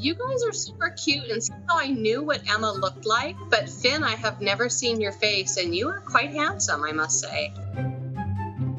You guys are super cute, and somehow I knew what Emma looked like. But Finn, I have never seen your face, and you are quite handsome, I must say.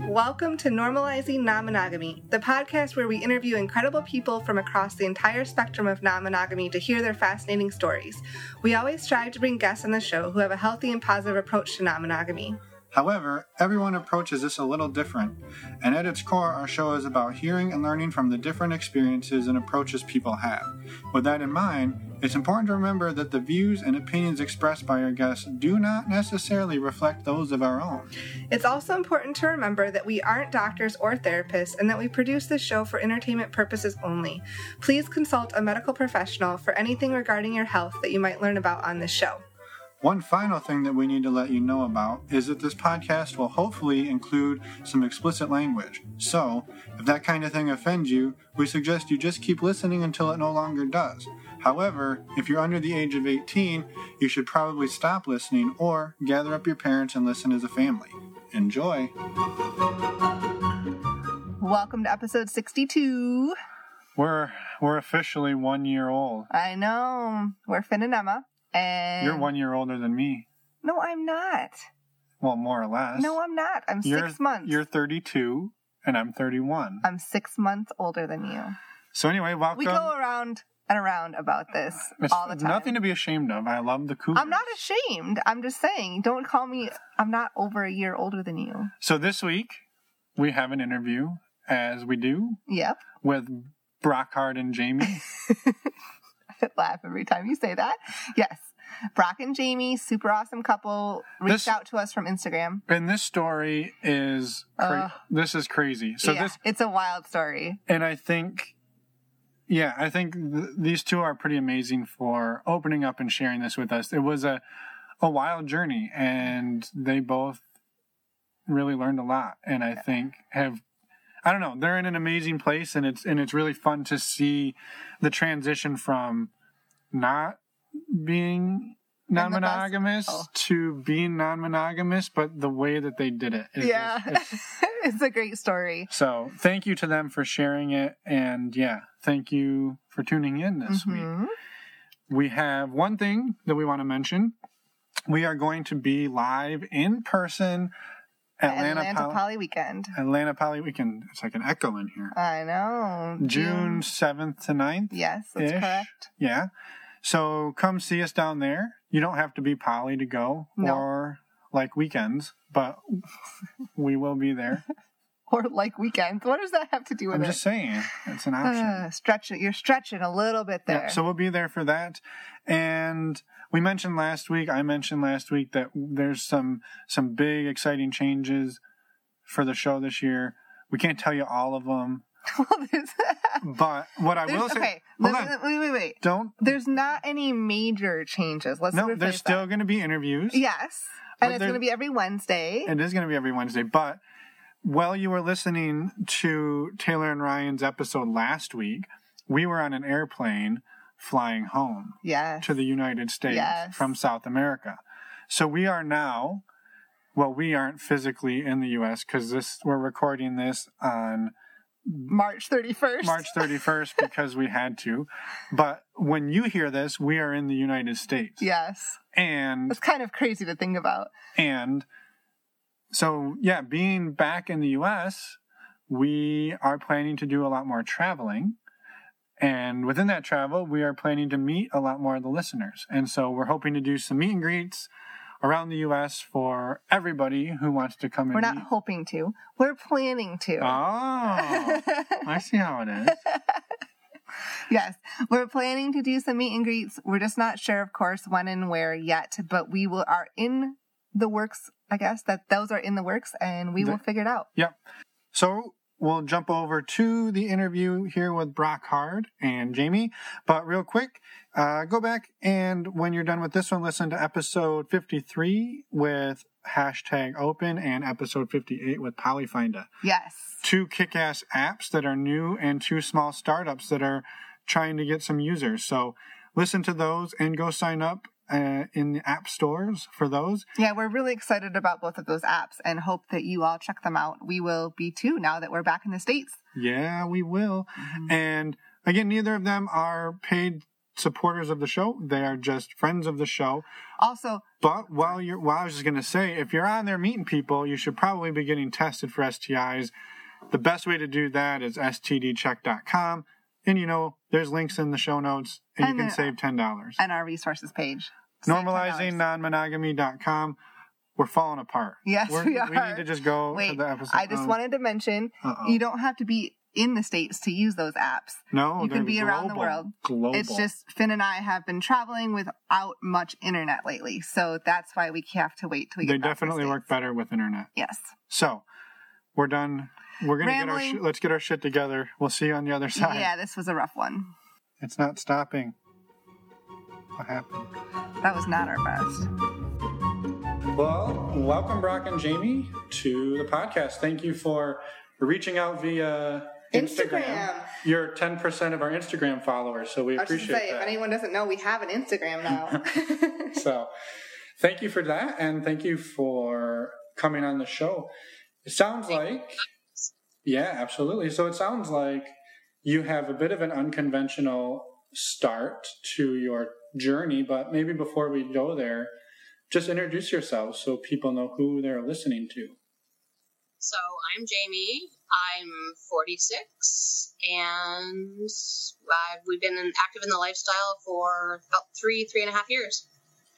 Welcome to Normalizing Non Monogamy, the podcast where we interview incredible people from across the entire spectrum of non monogamy to hear their fascinating stories. We always strive to bring guests on the show who have a healthy and positive approach to non monogamy. However, everyone approaches this a little different, and at its core, our show is about hearing and learning from the different experiences and approaches people have. With that in mind, it's important to remember that the views and opinions expressed by our guests do not necessarily reflect those of our own. It's also important to remember that we aren't doctors or therapists and that we produce this show for entertainment purposes only. Please consult a medical professional for anything regarding your health that you might learn about on this show. One final thing that we need to let you know about is that this podcast will hopefully include some explicit language. So, if that kind of thing offends you, we suggest you just keep listening until it no longer does. However, if you're under the age of 18, you should probably stop listening or gather up your parents and listen as a family. Enjoy! Welcome to episode 62. We're we're officially one year old. I know. We're Finn and Emma. And You're one year older than me. No, I'm not. Well, more or less. No, I'm not. I'm you're, 6 months. You're 32 and I'm 31. I'm 6 months older than you. So anyway, welcome. We go around and around about this it's all the time. Nothing to be ashamed of. I love the cougars. I'm not ashamed. I'm just saying, don't call me I'm not over a year older than you. So this week we have an interview as we do. Yep. With Brockhard and Jamie. laugh every time you say that. Yes. Brock and Jamie, super awesome couple, reached this, out to us from Instagram. And this story is cra- uh, this is crazy. So yeah, this it's a wild story. And I think yeah, I think th- these two are pretty amazing for opening up and sharing this with us. It was a a wild journey and they both really learned a lot and I think have I don't know, they're in an amazing place and it's and it's really fun to see the transition from not being non-monogamous oh. to being non-monogamous, but the way that they did it. yeah, just, it's, it's, a great story. So thank you to them for sharing it, and yeah, thank you for tuning in this mm-hmm. week. We have one thing that we want to mention. We are going to be live in person Atlanta, Atlanta Poly, Poly Weekend. Atlanta Poly Weekend. It's like an echo in here. I know. June seventh to 9th. Yes, that's correct. Yeah. So come see us down there. You don't have to be poly to go no. or like weekends, but we will be there. or like weekends. What does that have to do with I'm it? I'm just saying. It's an option. Uh, stretch it. You're stretching a little bit there. Yeah, so we'll be there for that. And we mentioned last week, I mentioned last week that there's some some big exciting changes for the show this year. We can't tell you all of them. But what I will say, okay, hold on. wait, wait, wait. Don't. There's not any major changes. Let's no. There's still going to be interviews. Yes, and it's going to be every Wednesday. It is going to be every Wednesday, but while you were listening to Taylor and Ryan's episode last week, we were on an airplane flying home yes. to the United States yes. from South America. So we are now, well, we aren't physically in the U.S. because this we're recording this on March 31st. March 31st because we had to. But when you hear this, we are in the United States. Yes. And it's kind of crazy to think about. And so, yeah, being back in the US, we are planning to do a lot more traveling. And within that travel, we are planning to meet a lot more of the listeners. And so we're hoping to do some meet and greets around the U.S. for everybody who wants to come. And we're not hoping to. We're planning to. Oh, I see how it is. yes, we're planning to do some meet and greets. We're just not sure, of course, when and where yet, but we will are in the works. I guess that those are in the works, and we the, will figure it out. Yep. So we'll jump over to the interview here with Brock Hard and Jamie. But real quick, uh, go back and when you're done with this one, listen to episode 53 with hashtag open and episode 58 with Polyfinda. Yes. Two kick ass apps that are new and two small startups that are trying to get some users. So listen to those and go sign up uh, in the app stores for those. Yeah, we're really excited about both of those apps and hope that you all check them out. We will be too now that we're back in the States. Yeah, we will. Mm-hmm. And again, neither of them are paid supporters of the show. They are just friends of the show. Also, But while you're, well, I was just going to say, if you're on there meeting people, you should probably be getting tested for STIs. The best way to do that is stdcheck.com. And you know, there's links in the show notes and, And you can save $10. and our resources page. Save $10. Normalizingnonmonogamy.com. We're falling apart. Yes, We're- we We need to just go Wait, to the episode. I just um, wanted to mention uh-oh. you don't have to be in the states to use those apps. No, you can they're be around the world. Global. It's just Finn and I have been traveling without much internet lately, so that's why we have to wait till we they get back to the definitely work better with internet. Yes. So, we're done. We're gonna get our sh- let's get our shit together. We'll see you on the other side. Yeah, this was a rough one. It's not stopping. What happened? That was not our best. Well, welcome Brock and Jamie to the podcast. Thank you for reaching out via Instagram. Instagram. You're 10% of our Instagram followers, so we I appreciate gonna say, if anyone doesn't know, we have an Instagram now. so, thank you for that, and thank you for coming on the show. It sounds like, yeah, absolutely. So it sounds like you have a bit of an unconventional start to your journey, but maybe before we go there, just introduce yourself so people know who they're listening to. So I'm Jamie. I'm 46, and i we've been in, active in the lifestyle for about three, three and a half years.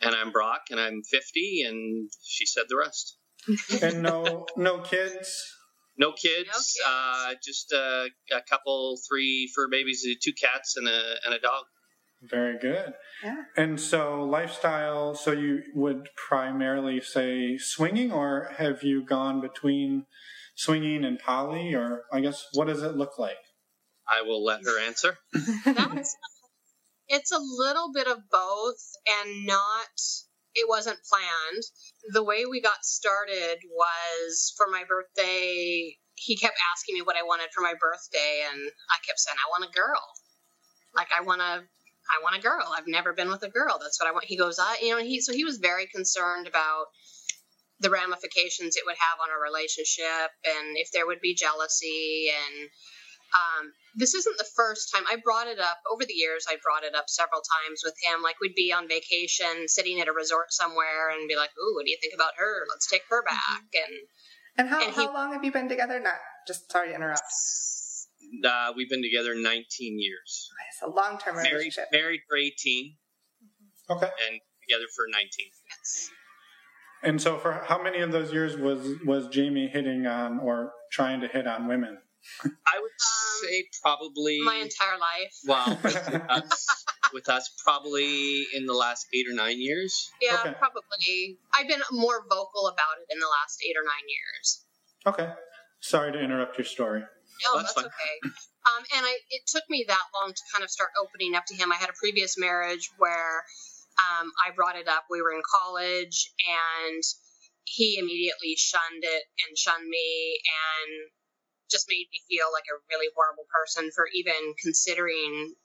And I'm Brock, and I'm 50, and she said the rest. And no, no kids. No kids, No kids. Uh, just uh, a couple, three fur babies, two cats, and a and a dog. Very good. Yeah. And so, lifestyle, so you would primarily say swinging, or have you gone between swinging and poly, or I guess, what does it look like? I will let her answer. That's it's a little bit of both, and not. It wasn't planned. The way we got started was for my birthday. He kept asking me what I wanted for my birthday, and I kept saying, "I want a girl. Like I want a I want a girl. I've never been with a girl. That's what I want. He goes, I, you know, he so he was very concerned about the ramifications it would have on our relationship and if there would be jealousy and um, this isn't the first time I brought it up over the years. I brought it up several times with him. Like we'd be on vacation, sitting at a resort somewhere, and be like, "Ooh, what do you think about her? Let's take her back." And and how, And he- long have you been together? Not just sorry to interrupt. Uh, we've been together 19 years. It's a long term Married, relationship. married for 18, Okay. and together for 19. yes, And so, for how many of those years was was Jamie hitting on or trying to hit on women? I would say probably. my entire life. Well, with us, with us, probably in the last eight or nine years. Yeah, Okay. probably. I've been more vocal about it in the last eight or nine years. Okay. Sorry to interrupt your story. No, That's that's, okay. Um, and I, it took me that long to kind of start opening up to him. I had a previous marriage where um, I brought it up. We were in college, and he immediately shunned it and shunned me, and just made me feel like a really horrible person for even considering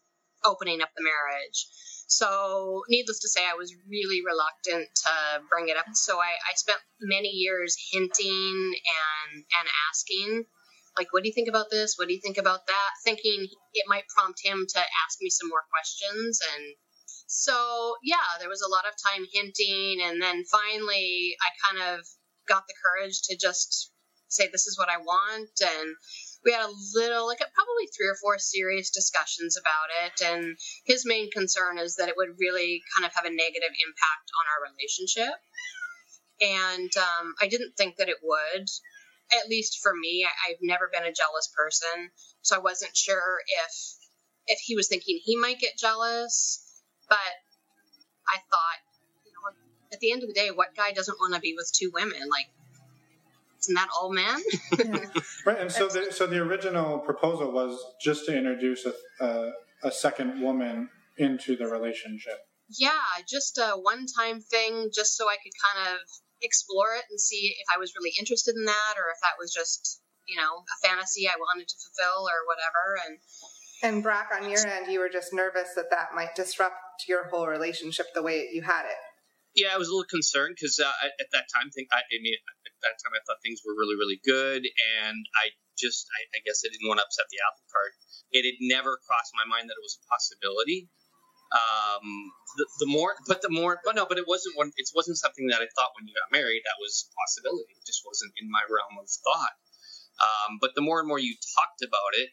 opening up the marriage. So, needless to say, I was really reluctant to bring it up. So, I, I spent many years hinting and and asking like what do you think about this what do you think about that thinking it might prompt him to ask me some more questions and so yeah there was a lot of time hinting and then finally i kind of got the courage to just say this is what i want and we had a little like probably three or four serious discussions about it and his main concern is that it would really kind of have a negative impact on our relationship and um, i didn't think that it would at least for me, I, I've never been a jealous person, so I wasn't sure if if he was thinking he might get jealous. But I thought, you know, at the end of the day, what guy doesn't want to be with two women? Like, isn't that all men? Yeah. Right. And so, the, so the original proposal was just to introduce a, a, a second woman into the relationship. yeah, just a one-time thing, just so I could kind of explore it and see if I was really interested in that, or if that was just, you know, a fantasy I wanted to fulfill or whatever. And And Brock, on your end, you were just nervous that that might disrupt your whole relationship the way you had it. Yeah, I was a little concerned because uh, at that time, think I, I mean, at that time I thought things were really, really good, and I just, I, I guess, I didn't want to upset the apple cart. It had never crossed my mind that it was a possibility, um, the, the more, but the more, but no, but it wasn't one. It wasn't something that I thought when you got married that was a possibility. It just wasn't in my realm of thought. Um, but the more and more you talked about it,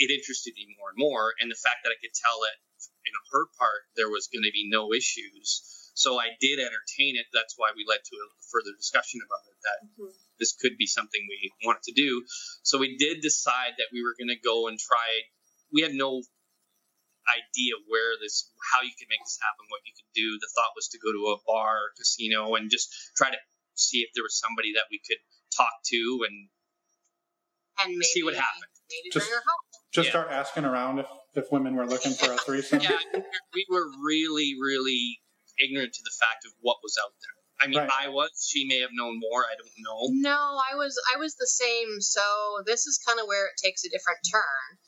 it interested me more and more. And the fact that I could tell that in her part there was going to be no issues, so I did entertain it. That's why we led to a further discussion about it. That mm-hmm. this could be something we wanted to do. So we did decide that we were going to go and try. We had no idea where this, how you could make this happen, what you could do. The thought was to go to a bar, or casino, and just try to see if there was somebody that we could talk to and and maybe, see what happened. Maybe just, bring her home. Just yeah. start asking around if, if women were looking for a threesome. yeah, we were really, really ignorant to the fact of what was out there. I mean, right. I was. She may have known more. I don't know. No, I was. I was the same. So this is kind of where it takes a different turn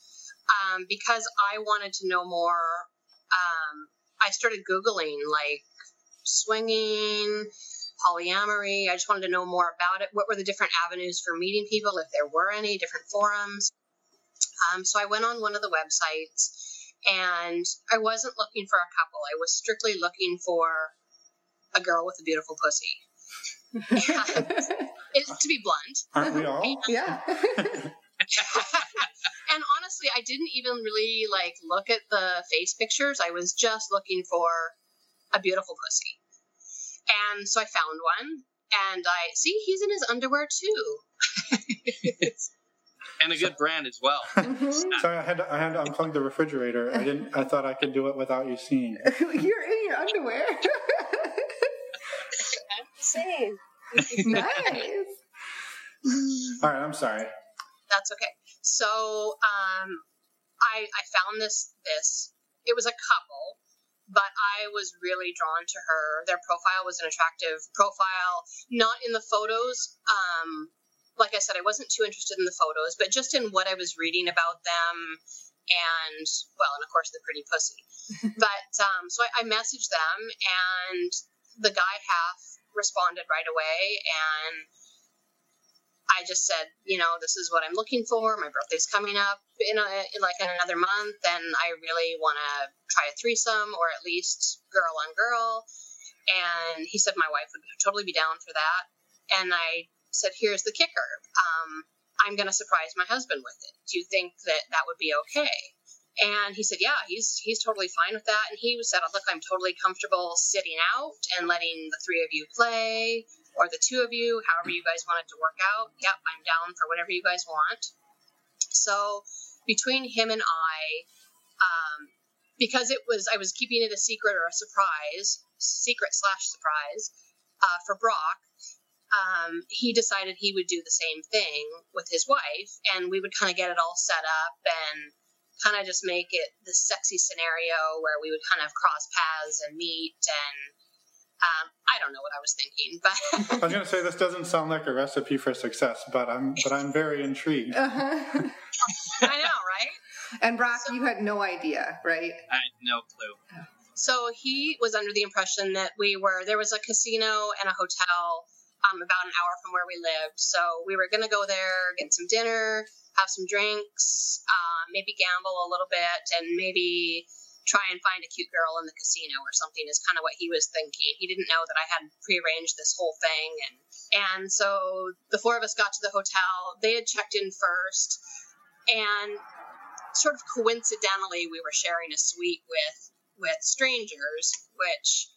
um, because I wanted to know more. Um, I started Googling like swinging, polyamory. I just wanted to know more about it. What were the different avenues for meeting people, if there were any different forums? Um, so I went on one of the websites and I wasn't looking for a couple. I was strictly looking for a girl with a beautiful pussy. it, to be blunt. Aren't we all? yeah. and honestly, I didn't even really like look at the face pictures. I was just looking for a beautiful pussy. And so I found one and I see he's in his underwear too. and a good brand as well. Mm-hmm. Sorry, I had to, I had to unplug the refrigerator. I didn't. I thought I could do it without you seeing. You're in your underwear. Same. nice. All right, I'm sorry. That's okay. So um, I, I found this this. It was a couple, but I was really drawn to her. Their profile was an attractive profile, not in the photos. Um, like I said, I wasn't too interested in the photos, but just in what I was reading about them, and well, and of course the pretty pussy. but um, so I, I messaged them, and the guy half responded right away, and I just said, you know, this is what I'm looking for. My birthday's coming up in, a, in like in another month, and I really want to try a threesome or at least girl on girl. And he said my wife would totally be down for that. And I said, here's the kicker. Um, I'm going to surprise my husband with it. Do you think that that would be okay? And he said, yeah, he's he's totally fine with that. And he said, look, I'm totally comfortable sitting out and letting the three of you play or the two of you, however you guys want it to work out. Yep, I'm down for whatever you guys want. So between him and I, um, because it was I was keeping it a secret or a surprise, secret slash surprise uh, for Brock. Um, he decided he would do the same thing with his wife, and we would kind of get it all set up and kind of just make it the sexy scenario where we would kind of cross paths and meet and um, I don't know what I was thinking, but I was going to say this doesn't sound like a recipe for success, but I'm but I'm very intrigued. Uh-huh. I know, right? And Brock, so, you had no idea, right? I had no clue. So he was under the impression that we were there was a casino and a hotel um, about an hour from where we lived. So we were going to go there, get some dinner, have some drinks, uh, maybe gamble a little bit, and maybe try and find a cute girl in the casino or something is kind of what he was thinking. He didn't know that I had prearranged this whole thing and and so the four of us got to the hotel. They had checked in first and sort of coincidentally we were sharing a suite with with strangers, which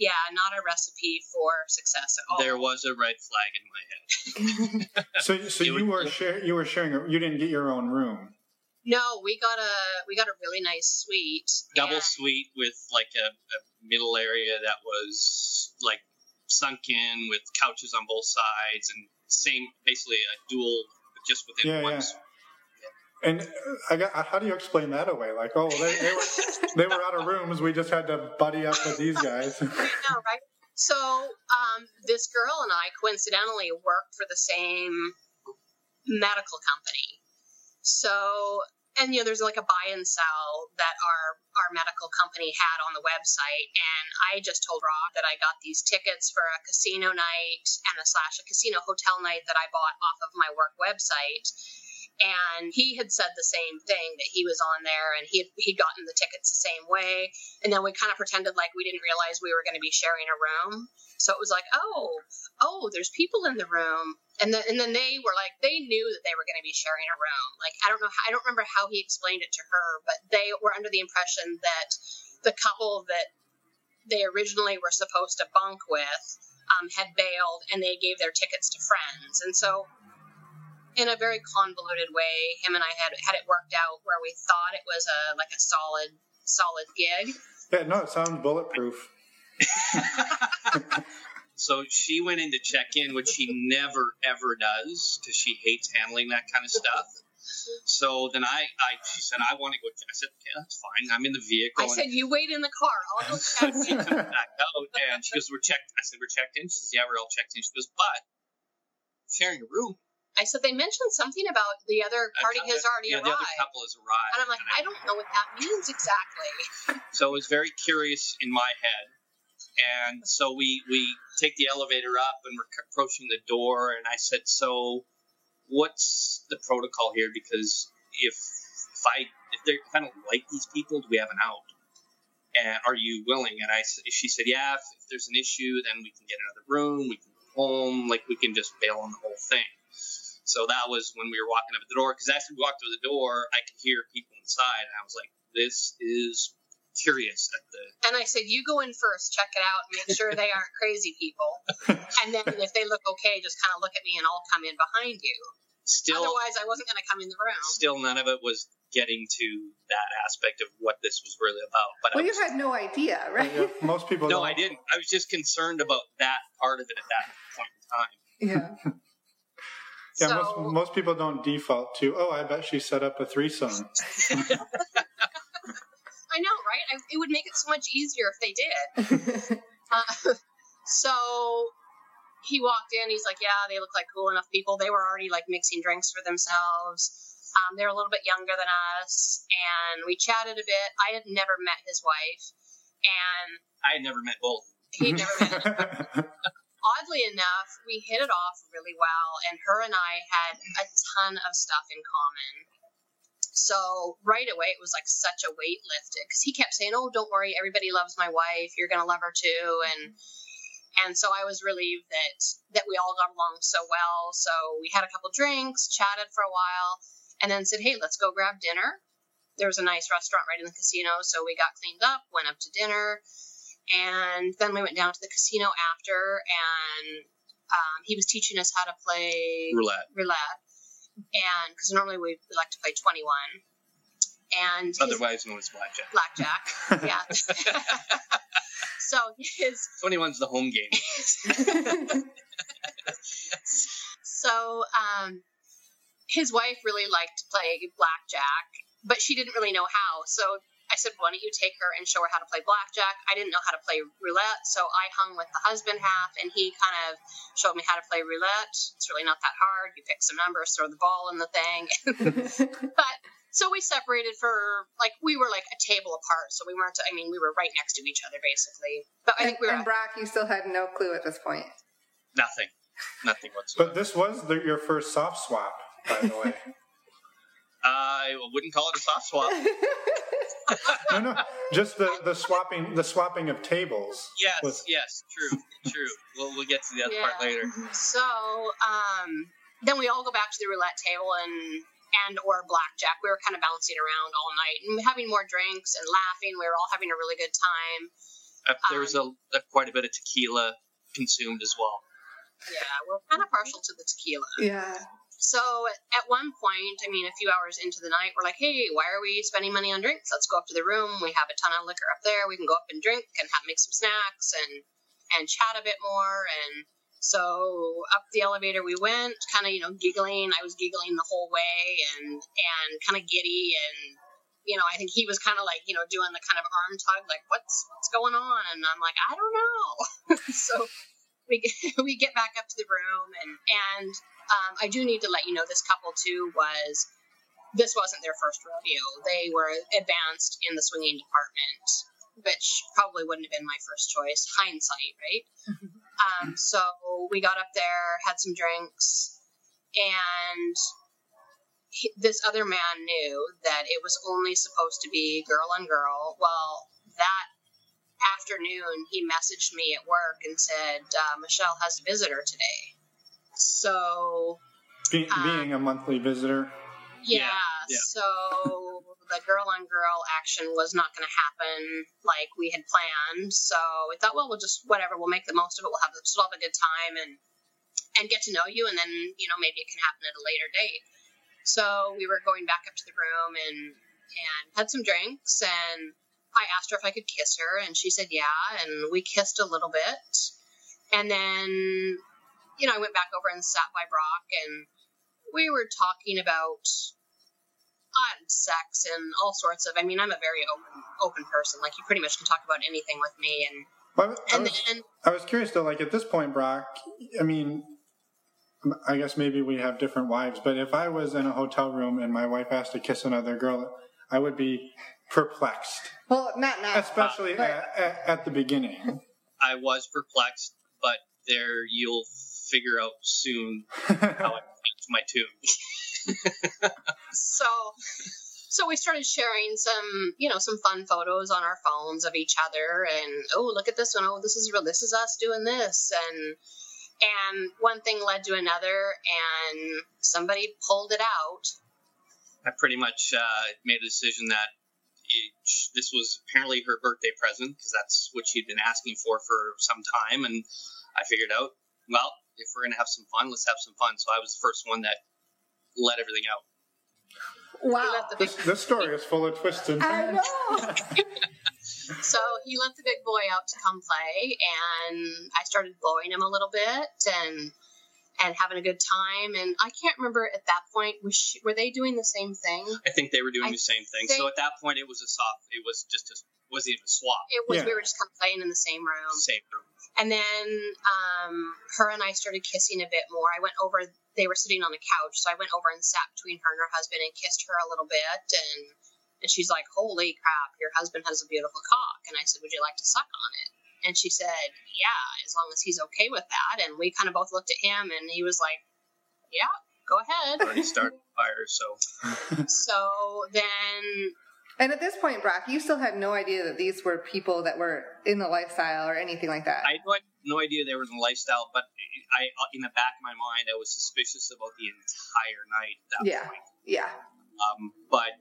yeah, not a recipe for success at all. There was a red flag in my head. so, so you were share, you were sharing. A, you didn't get your own room. No, we got a we got a really nice suite. Double and... suite with like a, a, middle area that was like sunk in with couches on both sides and same basically a dual just within yeah, one. Yeah. And I got, how do you explain that away? Like, oh, they, they were they were out of rooms. We just had to buddy up with these guys. I know, right? So um, this girl and I coincidentally worked for the same medical company. So, and you know, there's like a buy and sell that our our medical company had on the website, and I just told Rob that I got these tickets for a casino night and a slash a casino hotel night that I bought off of my work website. And he had said the same thing that he was on there and he had he'd gotten the tickets the same way. And then we kind of pretended like we didn't realize we were going to be sharing a room. So it was like oh oh there's people in the room. And then and then they were like they knew that they were going to be sharing a room. Like i don't know i don't remember how he explained it to her but they were under the impression that the couple that they originally were supposed to bunk with um, had bailed and they gave their tickets to friends. And so in a very convoluted way, him and I had had it worked out where we thought it was a like a solid solid gig. Yeah, no, it sounds bulletproof. so she went in to check in, which she never ever does because she hates handling that kind of stuff. So then I, I, she said, I want to go. I said, okay, that's fine. I'm in the vehicle. I said, you wait in the car. I'll go check she comes back out and she goes, we're checked. I said, we're checked in. She says, yeah, we're all checked in. She goes, but sharing a room. I said they mentioned something about the other party has already yeah, arrived. the other couple has arrived. And I'm like, and I, I, don't know what that means exactly. So it was very curious in my head. And so we, we take the elevator up and we're approaching the door. And I said, So what's the protocol here? Because if, if I if, if I don't like these people, do we have an out? And are you willing? And I she said, Yeah, if, if there's an issue, then we can get another room. We can go home. Like we can just bail on the whole thing. So that was when we were walking up at the door. Because as we walked through the door, I could hear people inside, and I was like, "This is curious." At the and I said, "You go in first, check it out, make sure they aren't crazy people, and then if they look okay, just kind of look at me, and I'll come in behind you." Still, otherwise, I wasn't going to come in the room. Still, none of it was getting to that aspect of what this was really about. But well, was, you had no idea, right? Yeah, most people. no, don't. I didn't. I was just concerned about that part of it at that point in time. Yeah. Yeah, so, most, most people don't default to, oh, I bet she set up a threesome. I know, right? I, it would make it so much easier if they did. uh, so he walked in. He's like, "Yeah, they look like cool enough people. They were already like mixing drinks for themselves. Um, they're a little bit younger than us, and we chatted a bit. I had never met his wife, and I had never met both. He never met oddly enough, we hit it off really well, and her and I had a ton of stuff in common. So right away, it was like such a weight lifted because he kept saying, "Oh, don't worry, everybody loves my wife. You're gonna love her too." And and so I was relieved that that we all got along so well. So we had a couple drinks, chatted for a while, and then said, "Hey, let's go grab dinner." There was a nice restaurant right in the casino, so we got cleaned up, went up to dinner and then we went down to the casino after, and um, he was teaching us how to play roulette. Roulette, and because normally we like to play twenty one, and otherwise known as blackjack. Blackjack, yeah. so his twenty one's the home game. so um, his wife really liked to play blackjack, but she didn't really know how. So said, why don't you take her and show her how to play blackjack? I didn't know how to play roulette, so I hung with the husband half, and he kind of showed me how to play roulette. It's really not that hard. You pick some numbers, throw the ball in the thing. but so we separated for like we were like a table apart, so we weren't. I mean, we were right next to each other basically. But I and, think we were. And Brock, you still had no clue at this point. Nothing. Nothing whatsoever. But this was the, your first soft swap, by the way. I wouldn't call it a soft swap. no, no, just the, the swapping the swapping of tables. Yes, with... yes, true, true. We'll we'll get to the other yeah. part later. So, um, then we all go back to the roulette table and and or blackjack. We were kind of bouncing around all night and having more drinks and laughing. We were all having a really good time. Uh, there was um, a, a, quite a bit of tequila consumed as well. Yeah, we're kind of partial to the tequila. Yeah. So at one point, I mean, a few hours into the night, we're like, hey, why are we spending money on drinks? Let's go up to the room. We have a ton of liquor up there. We can go up and drink and have, make some snacks and and chat a bit more. And so up the elevator we went, kind of you know giggling. I was giggling the whole way and and kind of giddy and you know, I think he was kind of like, you know, doing the kind of arm tug, like, what's what's going on? And I'm like, I don't know. so we we get back up to the room and and um, I do need to let you know this couple too was this wasn't their first rodeo. They were advanced in the swinging department, which probably wouldn't have been my first choice. Hindsight, right? um, so we got up there, had some drinks, and he, this other man knew that it was only supposed to be girl on girl. Well, that afternoon, he messaged me at work and said, uh, Michelle has a visitor today. So. Be- um, being a monthly visitor. Yeah, yeah. so the girl on girl action was not going to happen like we had planned. So we thought, well, we'll just, whatever, we'll make the most of it. We'll have, still have a good time and and get to know you, and then you know maybe it can happen at a later date. So we were going back up to the room and and had some drinks, and I asked her if I could kiss her, and she said yeah, and we kissed a little bit, and then you know I went back over and sat by Brock, and we were talking about on sex and all sorts of. I mean, I'm a very open open person. Like you pretty much can talk about anything with me, and well, I, and was, then I was curious though. Like at this point, Brock. I mean, I guess maybe we have different wives, but if I was in a hotel room and my wife asked to kiss another girl, I would be perplexed. Well, not now, especially but... at, at, at the beginning. I was perplexed, but there you'll figure out soon how I changed my tune. so, so we started sharing some, you know, some fun photos on our phones of each other, and oh, look at this one. Oh, this is real. This is us doing this, and and one thing led to another, and somebody pulled it out. I pretty much uh, made a decision that it, this was apparently her birthday present because that's what she'd been asking for for some time, and I figured out, well, if we're gonna have some fun, let's have some fun. So I was the first one that let everything out. Wow, this, this story is full of twists and turns. I know. So he let the big boy out to come play, and I started blowing him a little bit and and having a good time. And I can't remember at that point was she, were they doing the same thing? I think they were doing I the same thing. So at that point, it was a soft. It was just a wasn't even a swap. It was yeah. we were just kind of playing in the same room. Same room. And then um, her and I started kissing a bit more. I went over. They were sitting on the couch, so I went over and sat between her and her husband and kissed her a little bit and and she's like, Holy crap, your husband has a beautiful cock. And I said, Would you like to suck on it? And she said, Yeah, as long as he's okay with that. And we kind of both looked at him and he was like, Yeah, go ahead. Already started fire, so. so then. And at this point, Brock, you still had no idea that these were people that were in the lifestyle or anything like that. I had no idea they were in the lifestyle, but I, in the back of my mind, I was suspicious about the entire night at that yeah. point. Yeah. Um, but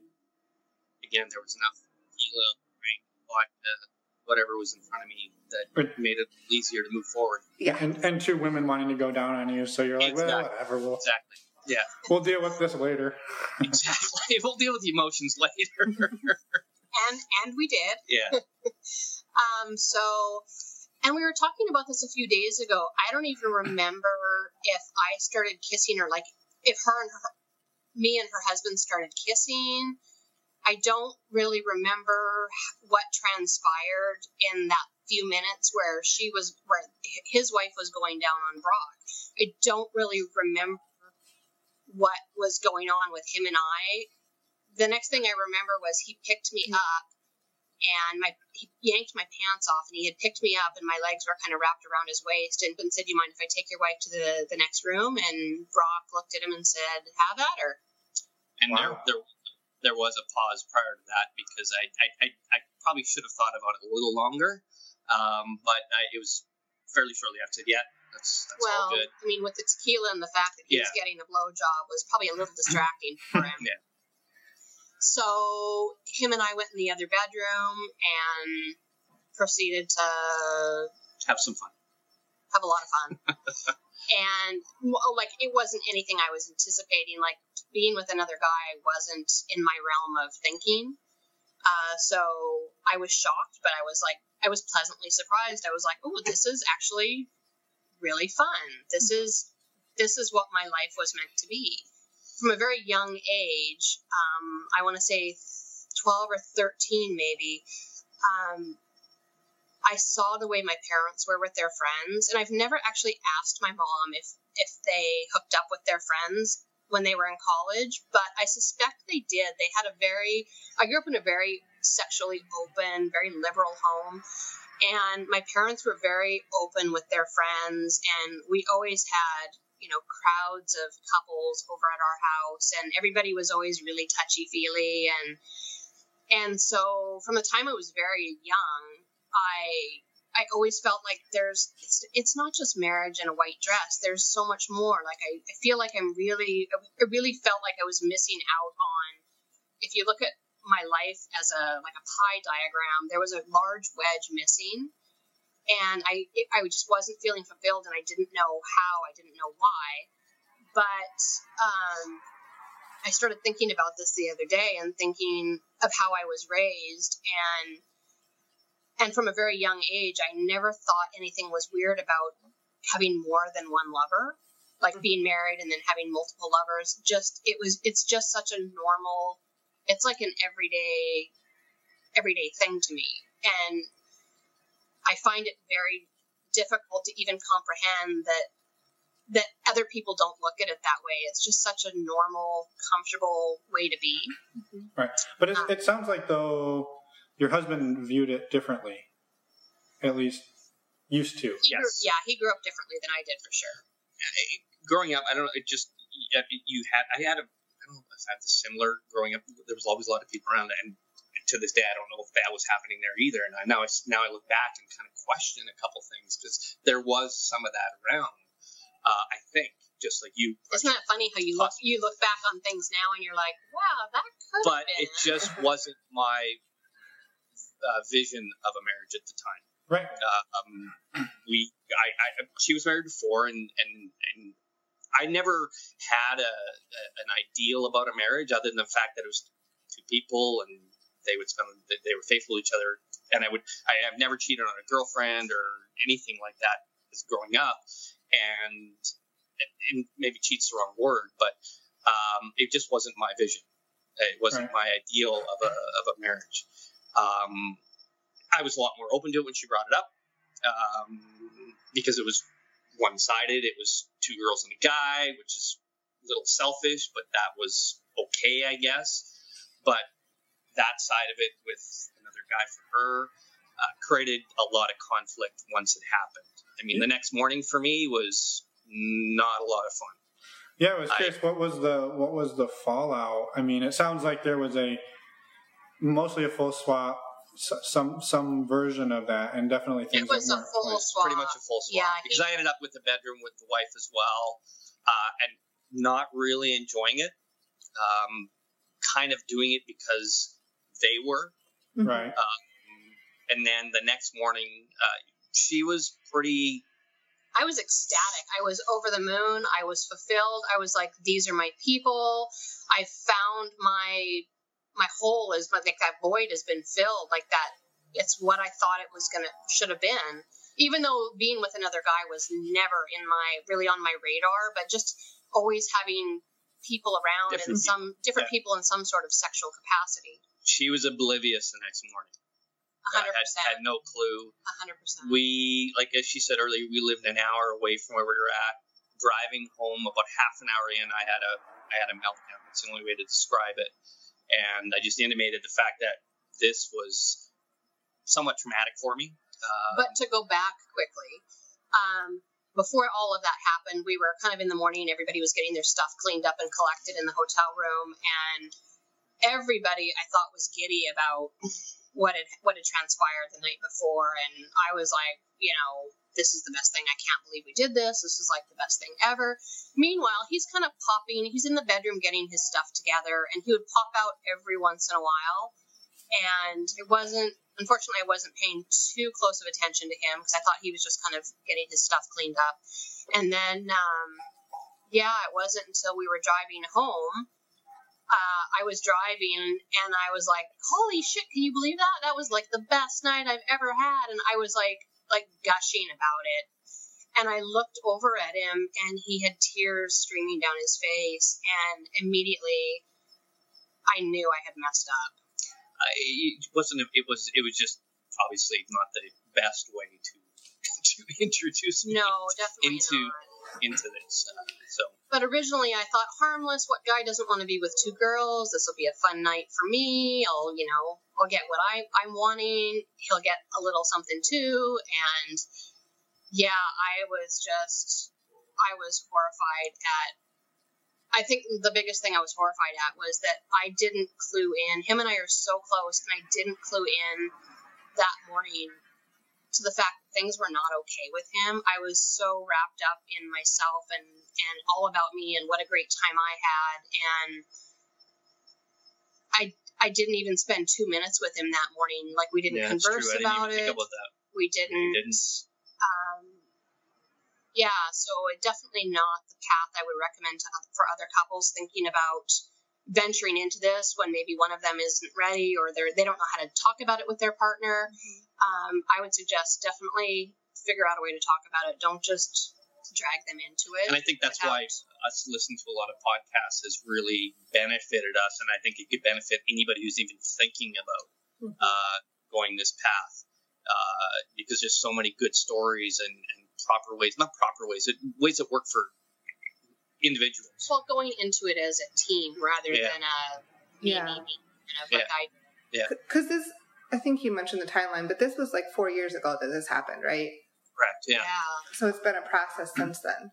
again, there was enough tequila, right, vodka, whatever was in front of me that but, made it easier to move forward. Yeah, and, and two women wanting to go down on you, so you're like, exactly. well, whatever. We'll, exactly. Yeah. We'll deal with this later. exactly. We'll deal with the emotions later. and and we did. Yeah. um. So. And we were talking about this a few days ago. I don't even remember if I started kissing her, like if her and her, me and her husband started kissing, I don't really remember what transpired in that few minutes where she was where his wife was going down on Brock. I don't really remember what was going on with him and I. The next thing I remember was he picked me up and my he yanked my pants off and he had picked me up and my legs were kind of wrapped around his waist and, and said, "Do you mind if I take your wife to the the next room?" And Brock looked at him and said, "Have at her." And wow. there, there there was a pause prior to that because I I, I, I probably should have thought about it a little longer, um, but I, it was fairly shortly after. Yeah, that's, that's well. I mean, with the tequila and the fact that he yeah. was getting a blowjob was probably a little distracting for him. yeah. So him and I went in the other bedroom and proceeded to have some fun. Have a lot of fun. and like it wasn't anything I was anticipating. Like being with another guy wasn't in my realm of thinking. Uh, so I was shocked, but I was like, I was pleasantly surprised. I was like, oh, this is actually really fun. This is this is what my life was meant to be. From a very young age, um, I want to say 12 or 13 maybe, um, I saw the way my parents were with their friends, and I've never actually asked my mom if if they hooked up with their friends when they were in college, but I suspect they did. They had a very I grew up in a very sexually open, very liberal home, and my parents were very open with their friends, and we always had you know, crowds of couples over at our house, and everybody was always really touchy feely. And, and so from the time I was very young, I I always felt like there's it's, it's not just marriage and a white dress. There's so much more. Like I, I feel like I'm really I really felt like I was missing out on. If you look at my life as a like a pie diagram, there was a large wedge missing, and I it, I just wasn't feeling fulfilled, and I didn't know how, I didn't know why, but um, I started thinking about this the other day and thinking of how I was raised and and from a very young age, I never thought anything was weird about having more than one lover, like mm-hmm. being married and then having multiple lovers. Just it was it's just such a normal. It's like an everyday everyday thing to me, and I find it very difficult to even comprehend that that other people don't look at it that way. It's just such a normal, comfortable way to be. Right, but it, um, it sounds like though your husband viewed it differently, at least used to. He yes. Grew, yeah, he grew up differently than I did for sure. Growing up, I don't know. It just you had I had a I don't know if I had the similar growing up. There was always a lot of people around, and to this day, I don't know if that was happening there either. And I, now I now I look back and kind of question a couple things because there was some of that around. Uh, I think just like you. Isn't that funny how you look you look back on things now and you're like, wow, that could. But it just wasn't my uh, vision of a marriage at the time. Right. Uh, um, we, I, I, she was married before, and and and I never had a, a, an ideal about a marriage other than the fact that it was two people and they would spend they were faithful to each other. And I would, I have never cheated on a girlfriend or anything like that as growing up, and, and maybe cheats the wrong word, but um, it just wasn't my vision. It wasn't right. my ideal of a of a marriage. Um, I was a lot more open to it when she brought it up um, because it was one sided. It was two girls and a guy, which is a little selfish, but that was okay, I guess. But that side of it with another guy for her uh, created a lot of conflict once it happened. I mean, the next morning for me was not a lot of fun. Yeah, I was curious. I, what was the what was the fallout? I mean, it sounds like there was a mostly a full swap, some some version of that, and definitely things. It was a full swap. Pretty much a full swap. Yeah, because I ended up with the bedroom with the wife as well, uh, and not really enjoying it. Um, kind of doing it because they were mm-hmm. right. Um, and then the next morning, uh, she was pretty. I was ecstatic. I was over the moon. I was fulfilled. I was like, these are my people. I found my my hole is like that void has been filled like that it's what i thought it was gonna should have been. Even though being with another guy was never in my really on my radar but just always having people around different and some different yeah. people in some sort of sexual capacity. She was oblivious the next morning. 100%. Uh, had, had no clue. 100% we like as she said earlier we lived an hour away from where we were at. Driving home about half an hour in i had a i had a meltdown. That's the only way to describe it and I just intimated the fact that this was somewhat traumatic for me. Uh, but to go back quickly, um, before all of that happened, we were kind of in the morning. Everybody was getting their stuff cleaned up and collected in the hotel room, and everybody I thought was giddy about what had what had transpired the night before. And I was like, you know, this is the best thing. I can't believe we did this. This is like the best thing ever. Meanwhile, he's kind of popping. He's in the bedroom getting his stuff together, and he would pop out every once in a while. And it wasn't, unfortunately, I wasn't paying too close of attention to him because I thought he was just kind of getting his stuff cleaned up. And then, um, yeah, it wasn't until we were driving home. Uh, I was driving and I was like, holy shit, can you believe that? That was like the best night I've ever had. And I was like, like gushing about it. And I looked over at him and he had tears streaming down his face. And immediately I knew I had messed up. Uh, it wasn't, it was, it was just obviously not the best way to, to introduce me no, definitely into, not. Into this. Uh, so. But originally I thought harmless. What guy doesn't want to be with two girls? This will be a fun night for me. I'll, you know, I'll get what I, I'm wanting. He'll get a little something too. And yeah, I was just, I was horrified at. I think the biggest thing I was horrified at was that I didn't clue in. Him and I are so close, and I didn't clue in that morning to the fact that things were not okay with him. I was so wrapped up in myself and and all about me and what a great time I had, and I I didn't even spend two minutes with him that morning. Like we didn't Yeah, converse didn't about it. about. We didn't. didn't. Um, yeah, so it definitely not the path I would recommend to, for other couples thinking about venturing into this when maybe one of them isn't ready or they're they don't know how to talk about it with their partner. Um, I would suggest definitely figure out a way to talk about it. Don't just drag them into it. And I think that's why us listening to a lot of podcasts has really benefited us, and I think it could benefit anybody who's even thinking about uh, going this path, uh, because there's so many good stories and, and proper ways, not proper ways, ways that work for individuals. well going into it as a team rather Yeah. than a me Yeah. me me kind of like Yeah. I Because this, I think you mentioned the timeline, but this was like four years ago that this happened, right? Correct. Yeah. So it's been a process since then.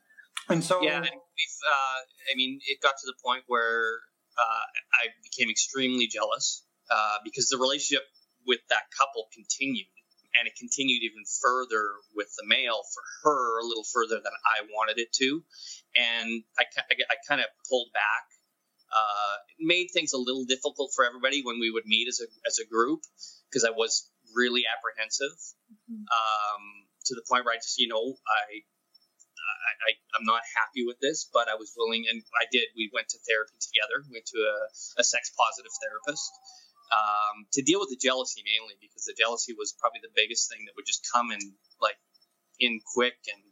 And so, Yeah, and we've. Uh, I mean, it got to the point where uh, I became extremely jealous uh, because the relationship with that couple continued, and it continued even further with the male for her, a little further than I wanted it to, and I, I, I kind of pulled back. Uh, made things a little difficult for everybody when we would meet as a as a group because I was really apprehensive um, to the point where I just, you know, I I, I, I'm not happy with this, but I was willing, and I did. We went to therapy together. We went to a, a sex positive therapist um, to deal with the jealousy mainly because the jealousy was probably the biggest thing that would just come in like in quick, and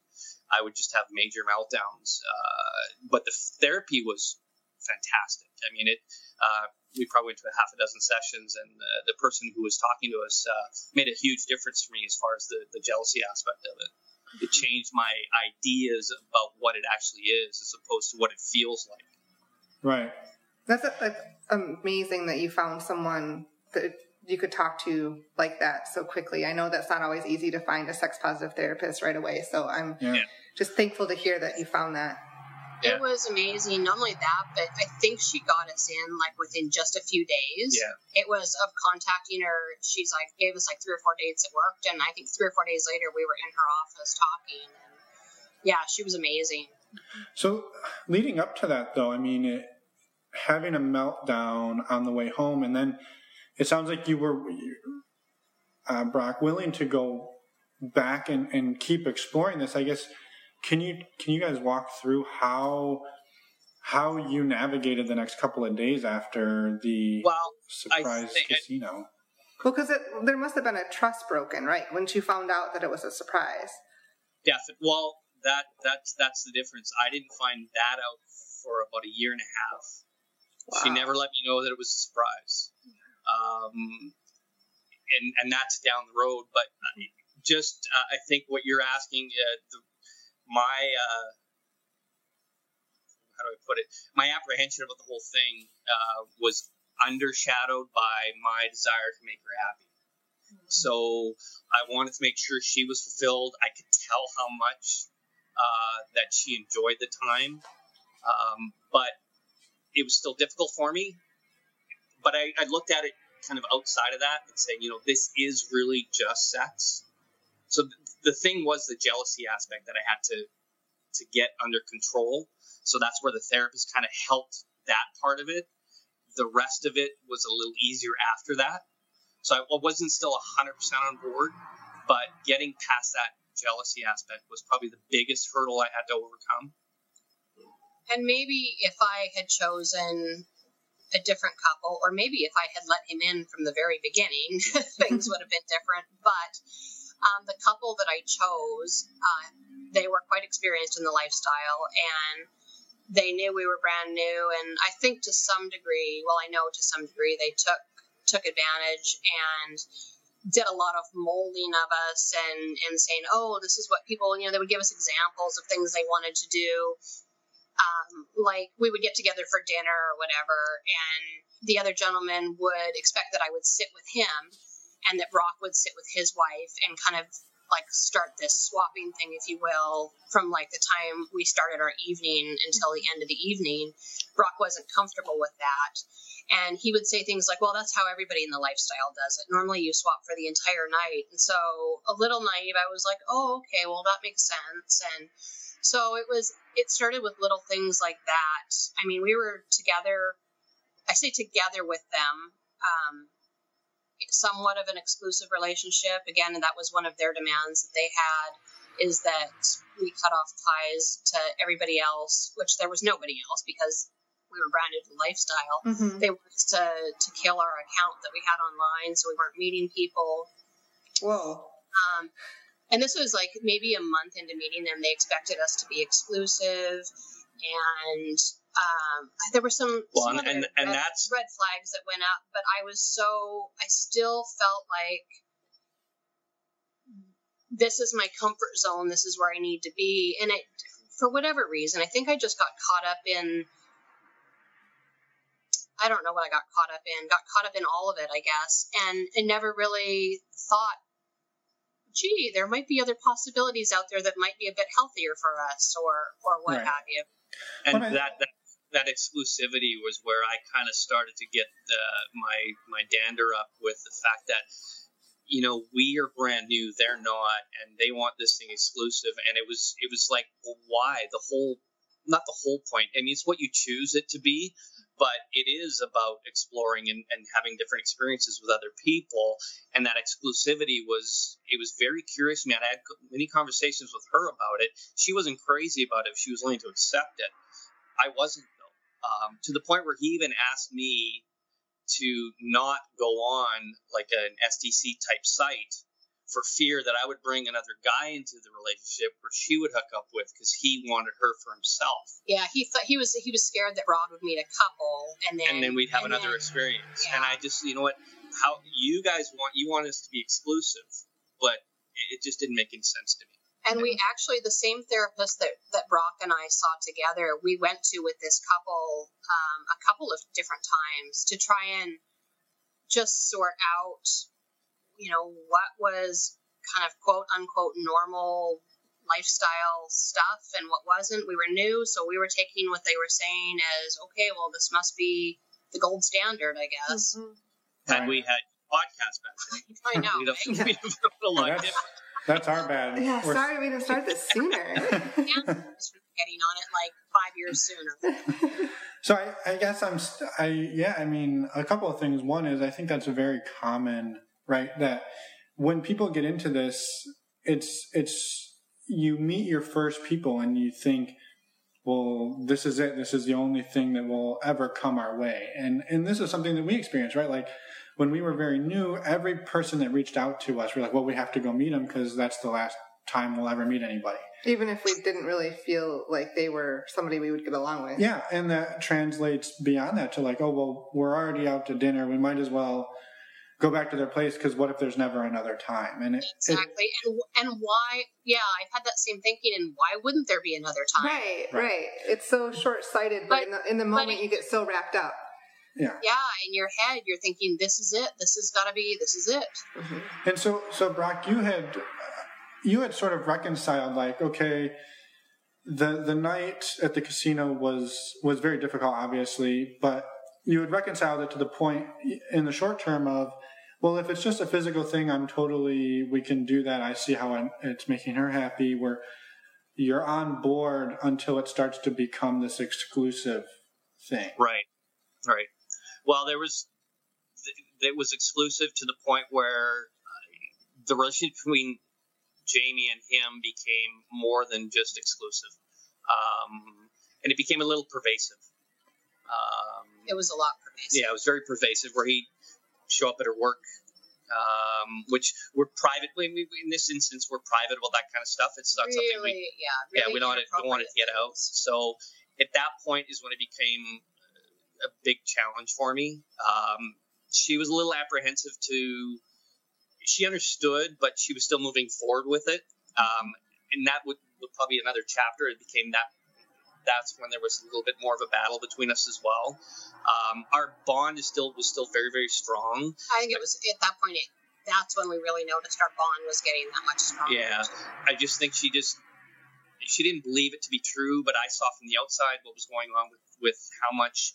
I would just have major meltdowns. Uh, but the therapy was fantastic. I mean, it. Uh, we probably went to a half a dozen sessions, and the, the person who was talking to us uh, made a huge difference for me as far as the, the jealousy aspect of it it changed my ideas about what it actually is as opposed to what it feels like. right. That's like amazing that you found someone that you could talk to like that so quickly. I know that's not always easy to find a sex positive therapist right away, so I'm Yeah. just thankful to hear that you found that. Yeah. It was amazing. Not only that, but I think she got us in like within just a few days. Yeah. It was of contacting her. She's like gave us like three or four dates that worked, and I think three or four days later we were in her office talking. And yeah, she was amazing. So, leading up to that, though, I mean, it, having a meltdown on the way home, and then it sounds like you were, uh, Brock, willing to go back and, and keep exploring this. I guess can you can you guys walk through how how you navigated the next couple of days after the Well, surprise think- casino? Well, because there must have been a trust broken, right? Once you found out that it was a surprise. definitely. Well, that that's that's the difference. I didn't find that out for about a year and a half. She never let me know that it was a surprise. Um, and and that's down the road. But just uh, I think what you're asking, uh, the, my uh, how do I put it? My apprehension about the whole thing uh, was undershadowed by my desire to make her happy. So I wanted to make sure she was fulfilled. I could tell how much uh, that she enjoyed the time, um, but it was still difficult for me. But I, I looked at it kind of outside of that and saying, you know, this is really just sex. So th- the thing was the jealousy aspect that I had to to get under control. So that's where the therapist kind of helped that part of it. The rest of it was a little easier after that. So I I wasn't still 100% on board, but getting past that jealousy aspect was probably the biggest hurdle I had to overcome. And maybe if I had chosen a different couple, or maybe if I had let him in from the very beginning, things would have been different. But um, the couple that I chose, uh, they were quite experienced in the lifestyle, and they knew we were brand new. And I think to some degree, well, I know to some degree, they took took advantage and did a lot of molding of us and and saying, oh, this is what people, you know, they would give us examples of things they wanted to do um, like we would get together for dinner or whatever, and the other gentleman would expect that I would sit with him, and that Brock would sit with his wife and kind of like start this swapping thing, if you will, from like the time we started our evening until the end of the evening. Brock wasn't comfortable with that. And he would say things like, well, that's how everybody in the lifestyle does it. Normally you swap for the entire night. And so a little naive, I was like, oh, okay, well, that makes sense. And so it was, it started with little things like that. I mean, we were together, I say together with them. Um, somewhat of an exclusive relationship. Again, and that was one of their demands that they had is that we cut off ties to everybody else, which there was nobody else because we were branded lifestyle. Mm-hmm. They wanted to to kill our account that we had online, so we weren't meeting people. Whoa. Um, and this was like maybe a month into meeting them. They expected us to be exclusive, and um, there were some, well, some and, and, red, that's red flags that went up, but I was so I still felt like this is my comfort zone. This is where I need to be, and it for whatever reason, I think I just got caught up in. I don't know what I got caught up in. Got caught up in all of it, I guess, and and never really thought, gee, there might be other possibilities out there that might be a bit healthier for us, or or what right. have you. And that, that that exclusivity was where I kind of started to get my my dander up with the fact that you know we are brand new, they're not, and they want this thing exclusive. And it was it was like, well, why the whole not the whole point. I mean, it's what you choose it to be, but it is about exploring and, and having different experiences with other people. And that exclusivity was it was very curious to me. I had many conversations with her about it. She wasn't crazy about it. She was willing to accept it. I wasn't um, to the point where he even asked me to not go on like an SDC type site for fear that I would bring another guy into the relationship where she would hook up with because he wanted her for himself. Yeah, he thought he was he was scared that Rod would meet a couple and then and then we'd have another then, experience. Yeah. And I just you know what how you guys want you want us to be exclusive, but it just didn't make any sense to me. And we actually, the same therapist that, that Brock and I saw together, we went to with this couple um, a couple of different times to try and just sort out, you know, what was kind of quote unquote normal lifestyle stuff and what wasn't. We were new, so we were taking what they were saying as, okay, well, this must be the gold standard, I guess. Mm-hmm. And we had podcasts back then. I know. we'd have, we'd have a lot different. That's our bad. Yeah, We're... sorry we didn't start this sooner. yeah, getting on it like five years sooner. so I, I guess I'm, I yeah, I mean, a couple of things. One is I think that's a very common, right? That when people get into this, it's it's you meet your first people and you think, well, this is it. This is the only thing that will ever come our way. And and this is something that we experience, right? Like when we were very new, every person that reached out to us, we're like, well, we have to go meet them because that's the last time we'll ever meet anybody. Even if we didn't really feel like they were somebody we would get along with. Yeah, and that translates beyond that to like, oh, well, we're already out to dinner. We might as well go back to their place because what if there's never another time? And it, exactly, it, and and why? Yeah, I've had that same thinking. And why wouldn't there be another time? Right, right. right. It's so short sighted, but, but, in the, in the moment it, you get so wrapped up. Yeah. Yeah, in your head, you're thinking, "This is it. This has got to be. This is it." Mm-hmm. And so, so Brock, you had you had sort of reconciled, like, okay, the the night at the casino was was very difficult, obviously, but you had reconciled it to the point in the short term of, well, if it's just a physical thing, I'm totally we can do that. I see how I'm, it's making her happy. Where you're on board until it starts to become this exclusive thing. Right. Right. Well, there was it was exclusive to the point where uh, the relationship between Jamie and him became more than just exclusive, um, and it became a little pervasive. Um, it was a lot pervasive. Yeah, it was very pervasive. Where he'd show up at her work, um, which we're private. In this instance, we're private about that kind of stuff. It's not really, something we, yeah, really yeah, we don't want, to, don't want it to get out. So at that point is when it became a big challenge for me. Um, she was a little apprehensive to. She understood, but she was still moving forward with it. Um, and that would, would probably another chapter. It became that. That's when there was a little bit more of a battle between us as well. Um, our bond is still was still very very strong. I think it was at that point. It, that's when we really noticed our bond was getting that much stronger. Yeah, I just think she just she didn't believe it to be true, but I saw from the outside what was going on with with how much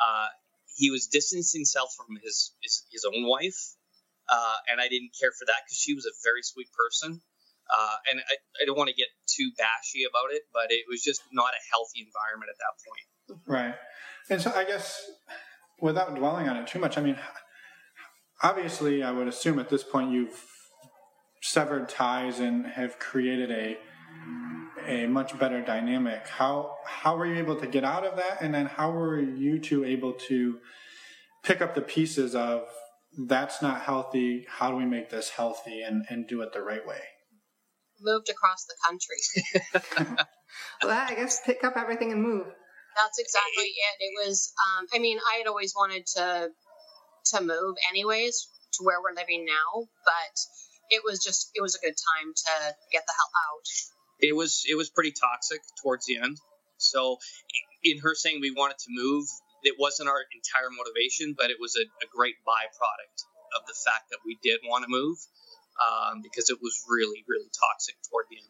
uh, he was distancing himself from his his, his own wife, uh, and I didn't care for that because she was a very sweet person. Uh, and I, I don't want to get too bashy about it, but it was just not a healthy environment at that point. Right. And so I guess without dwelling on it too much, I mean, obviously, I would assume at this point you've severed ties and have created a a much better dynamic. How how were you able to get out of that, and then how were you two able to pick up the pieces of that's not healthy? How do we make this healthy and and do it the right way? Moved across the country. well, I guess pick up everything and move. That's exactly it. It was. Um, I mean, I had always wanted to to move anyways to where we're living now, but it was just it was a good time to get the hell out. It was it was pretty toxic towards the end. So in her saying we wanted to move, it wasn't our entire motivation, but it was a, a great byproduct of the fact that we did want to move um, because it was really really toxic toward the end.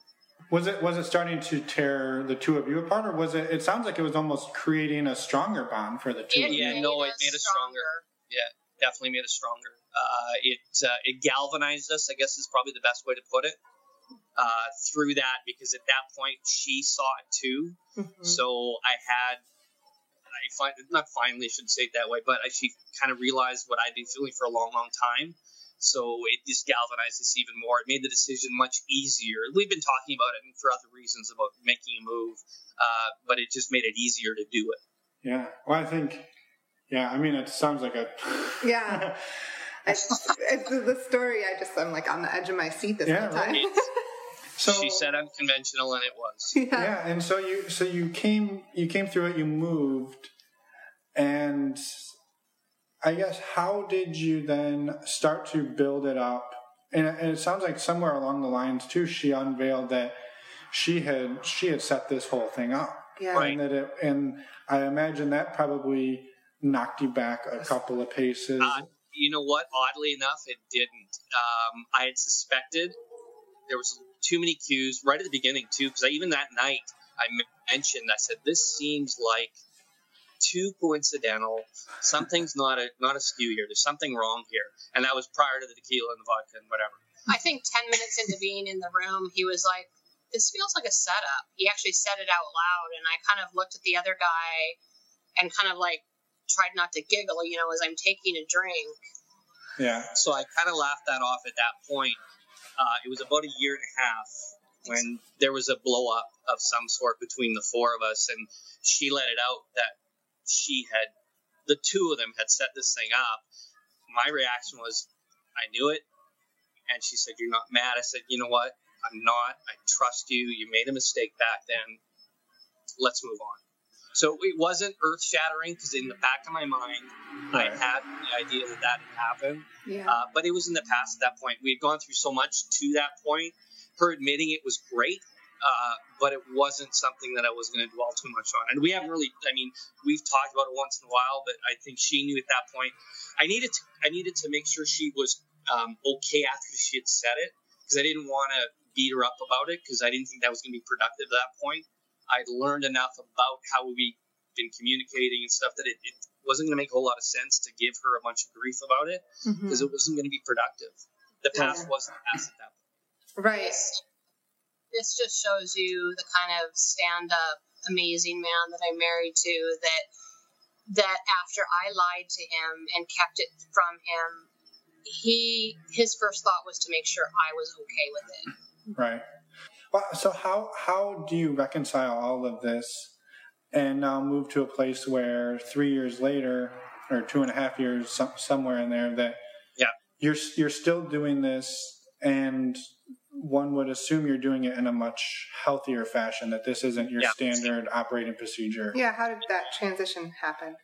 Was it was it starting to tear the two of you apart, or was it? It sounds like it was almost creating a stronger bond for the two. It, of you. Yeah, no, it made us stronger. stronger. Yeah, definitely made us stronger. Uh, it uh, it galvanized us. I guess is probably the best way to put it. Uh, through that, because at that point she saw it too. Mm-hmm. So I had, I find not finally should say it that way, but I, she kind of realized what I'd been feeling for a long, long time. So it just galvanized us even more. It made the decision much easier. We've been talking about it for other reasons about making a move, uh, but it just made it easier to do it. Yeah. Well, I think yeah, I mean, it sounds like a. yeah. It's, it's, the story. I just I'm like on the edge of my seat this yeah, whole time. Right. so she said unconventional, and it was. Yeah. yeah, and so you so you came you came through it. You moved, and I guess how did you then start to build it up? And, and it sounds like somewhere along the lines too, she unveiled that she had she had set this whole thing up. Yeah. And that it and I imagine that probably knocked you back a couple of paces? Uh, you know what? Oddly enough, it didn't. Um, I had suspected there was too many cues right at the beginning too, because even that night I mentioned I said this seems like too coincidental. Something's not a not a skew here. There's something wrong here, and that was prior to the tequila and the vodka and whatever. I think ten minutes into being in the room, he was like, "This feels like a setup." He actually said it out loud, and I kind of looked at the other guy and kind of like tried not to giggle, you know, as I'm taking a drink. Yeah. So I kind of laughed that off at that point. Uh, it was about a year and a half when there was a blow up of some sort between the four of us, and she let it out that she had, the two of them had set this thing up. My reaction was, I knew it. And she said, You're not mad. I said, You know what? I'm not. I trust you. You made a mistake back then. Let's move on. So it wasn't earth shattering because in the back of my mind, right. I had the idea that that had happened. Yeah. Uh, but it was in the past at that point. We had gone through so much to that point. Her admitting it was great, uh, but it wasn't something that I was going to dwell too much on. And we haven't really, I mean, we've talked about it once in a while, but I think she knew at that point. I needed to, I needed to make sure she was um, okay after she had said it because I didn't want to beat her up about it because I didn't think that was going to be productive at that point. I'd learned enough about how we'd been communicating and stuff that it, it wasn't going to make a whole lot of sense to give her a bunch of grief about it because mm-hmm. it wasn't going to be productive. The past yeah. wasn't the past at that point. Right. This just shows you the kind of stand up, amazing man that I'm married to that that after I lied to him and kept it from him, he his first thought was to make sure I was okay with it. Right. Well, so how how do you reconcile all of this and now move to a place where three years later or two and a half years somewhere in there that yeah you're you're still doing this and one would assume you're doing it in a much healthier fashion that this isn't your yeah. standard operating procedure yeah how did that transition happen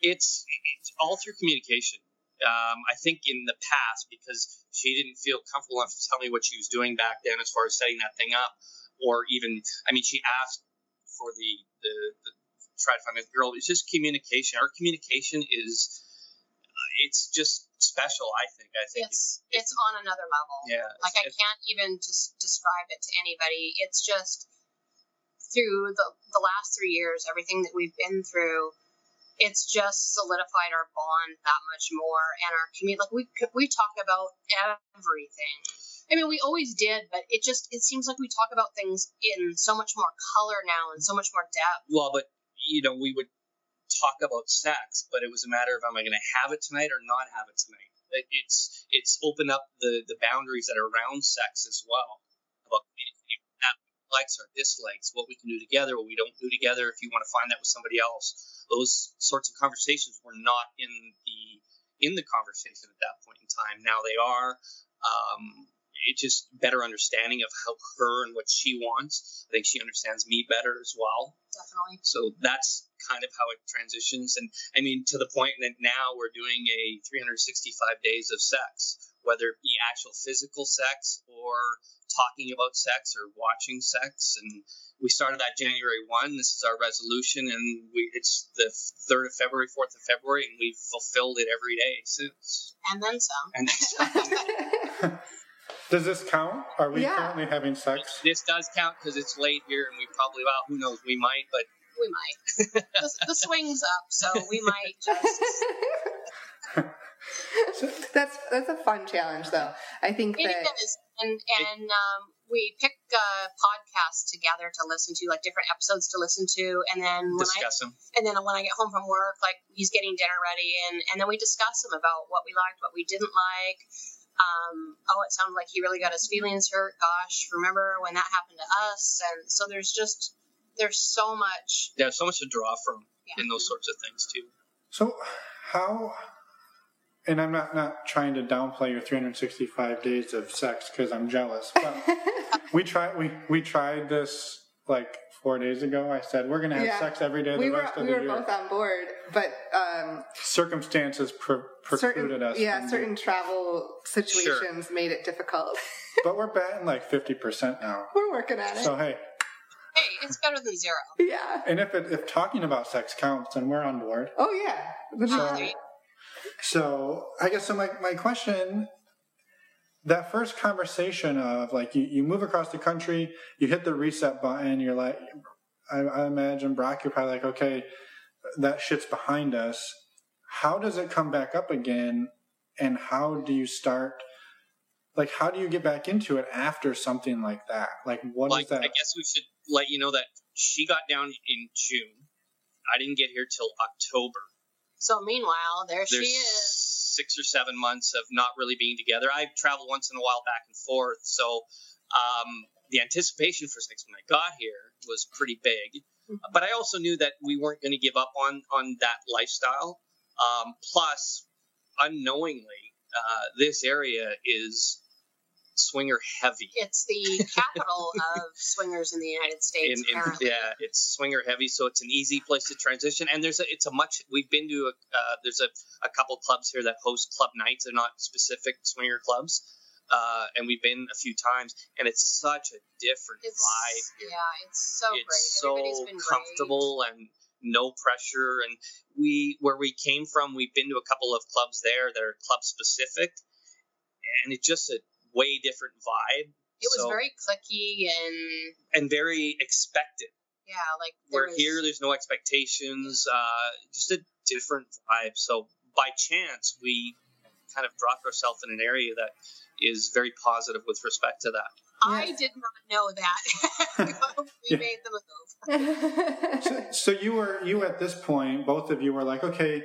it's it's all through communication um, I think in the past because she didn't feel comfortable enough to tell me what she was doing back then as far as setting that thing up, or even I mean she asked for the the, the try to find a girl. It's just communication. Our communication is uh, it's just special. I think. I think it's it's, it's on another level. Yeah. Like I can't even just describe it to anybody. It's just through the the last three years, everything that we've been through, it's just solidified our bond that much more and our community. Like we we talk about everything. I mean, we always did, but it just it seems like we talk about things in so much more color now and so much more depth. Well, but you know, we would talk about sex, but it was a matter of am I going to have it tonight or not have it tonight. It's it's opened up the the boundaries that are around sex as well about likes or dislikes, what we can do together, what we don't do together. If you want to find that with somebody else, those sorts of conversations were not in the in the conversation at that point in time. Now they are. Um, it's just better understanding of how her and what she wants. I think she understands me better as well. Definitely. So that's kind of how it transitions. And I mean, to the point that now we're doing a 365 days of sex, whether it be actual physical sex or talking about sex or watching sex. And we started that January 1. This is our resolution, and we it's the 3rd of February, 4th of February, and we've fulfilled it every day since. And then some. And then some. Does this count? Are we yeah. currently having sex? This does count because it's late here, and we probably well, who knows? We might, but we might. the, the swing's up, so we might just. that's that's a fun challenge, though. I think it that is, and and um, we pick uh, podcasts together to listen to, like different episodes to listen to, and then when discuss I, them. And then when I get home from work, like he's getting dinner ready, and and then we discuss them about what we liked, what we didn't like um, oh, it sounded like he really got his feelings hurt. Gosh, remember when that happened to us? And so there's just there's so much. There's so much to draw from yeah. in those sorts of things too. So how? And I'm not not trying to downplay your 365 days of sex because I'm jealous. But we tried we we tried this like four days ago. I said we're going to have yeah. sex every day we the were, rest of we the year. We were both on board, but um, circumstances pre- precluded certain, us. Yeah, certain travel situations sure. made it difficult. but we're batting like fifty percent now. We're working on it. So hey. Hey, it's better than zero. Yeah. And if it, if talking about sex counts, then we're on board. Oh yeah. So, so I guess so. My my question that first conversation of like you, you move across the country, you hit the reset button, you're like, I, I imagine Brock, you're probably like, okay, that shit's behind us. How does it come back up again? And how do you start? Like, how do you get back into it after something like that? Like, what well, is that? I guess we should let you know that she got down in June. I didn't get here till October. So meanwhile, there There's she is six or seven months of not really being together. I traveled once in a while back and forth, so um, the anticipation for things when I got here was pretty big. Mm-hmm. But I also knew that we weren't going to give up on on that lifestyle. Um, plus, unknowingly, uh, this area is swinger heavy. It's the capital of swingers in the United States. In, in, yeah, it's swinger heavy, so it's an easy place to transition. And there's a, it's a much. We've been to a, uh, there's a, a couple clubs here that host club nights. They're not specific swinger clubs. Uh, and we've been a few times, and it's such a different it's, vibe. Here. Yeah, it's so it's great. Everybody's so been comfortable great. and no pressure. And we, where we came from, we've been to a couple of clubs there that are club specific, and it's just a way different vibe. It was so, very clicky and and very expected. Yeah, like we're was... here. There's no expectations. Uh, just a different vibe. So by chance, we kind of dropped ourselves in an area that is very positive with respect to that. I did not know that. we made the move. so, so you were you at this point, both of you were like, okay,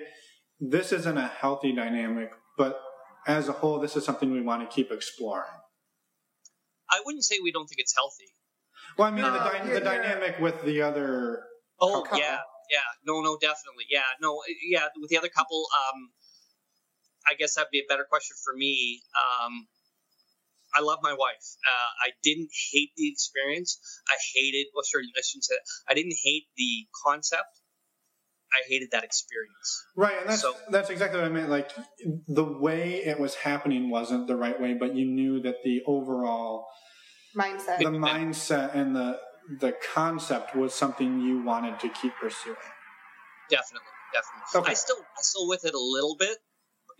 this isn't a healthy dynamic, but as a whole, this is something we want to keep exploring. I wouldn't say we don't think it's healthy. Well, I mean, no, the, dy- the dynamic with the other. Oh couple. yeah, yeah, no, no, definitely, yeah, no, yeah, with the other couple. Um, I guess that'd be a better question for me. Um, I love my wife. Uh, I didn't hate the experience. I hated. Well, sure, I shouldn't say that. I didn't hate the concept. I hated that experience. Right, and that's so, that's exactly what I meant. Like the way it was happening wasn't the right way, but you knew that the overall mindset, the mindset, and the the concept was something you wanted to keep pursuing. Definitely, definitely. Okay. I still I still with it a little bit.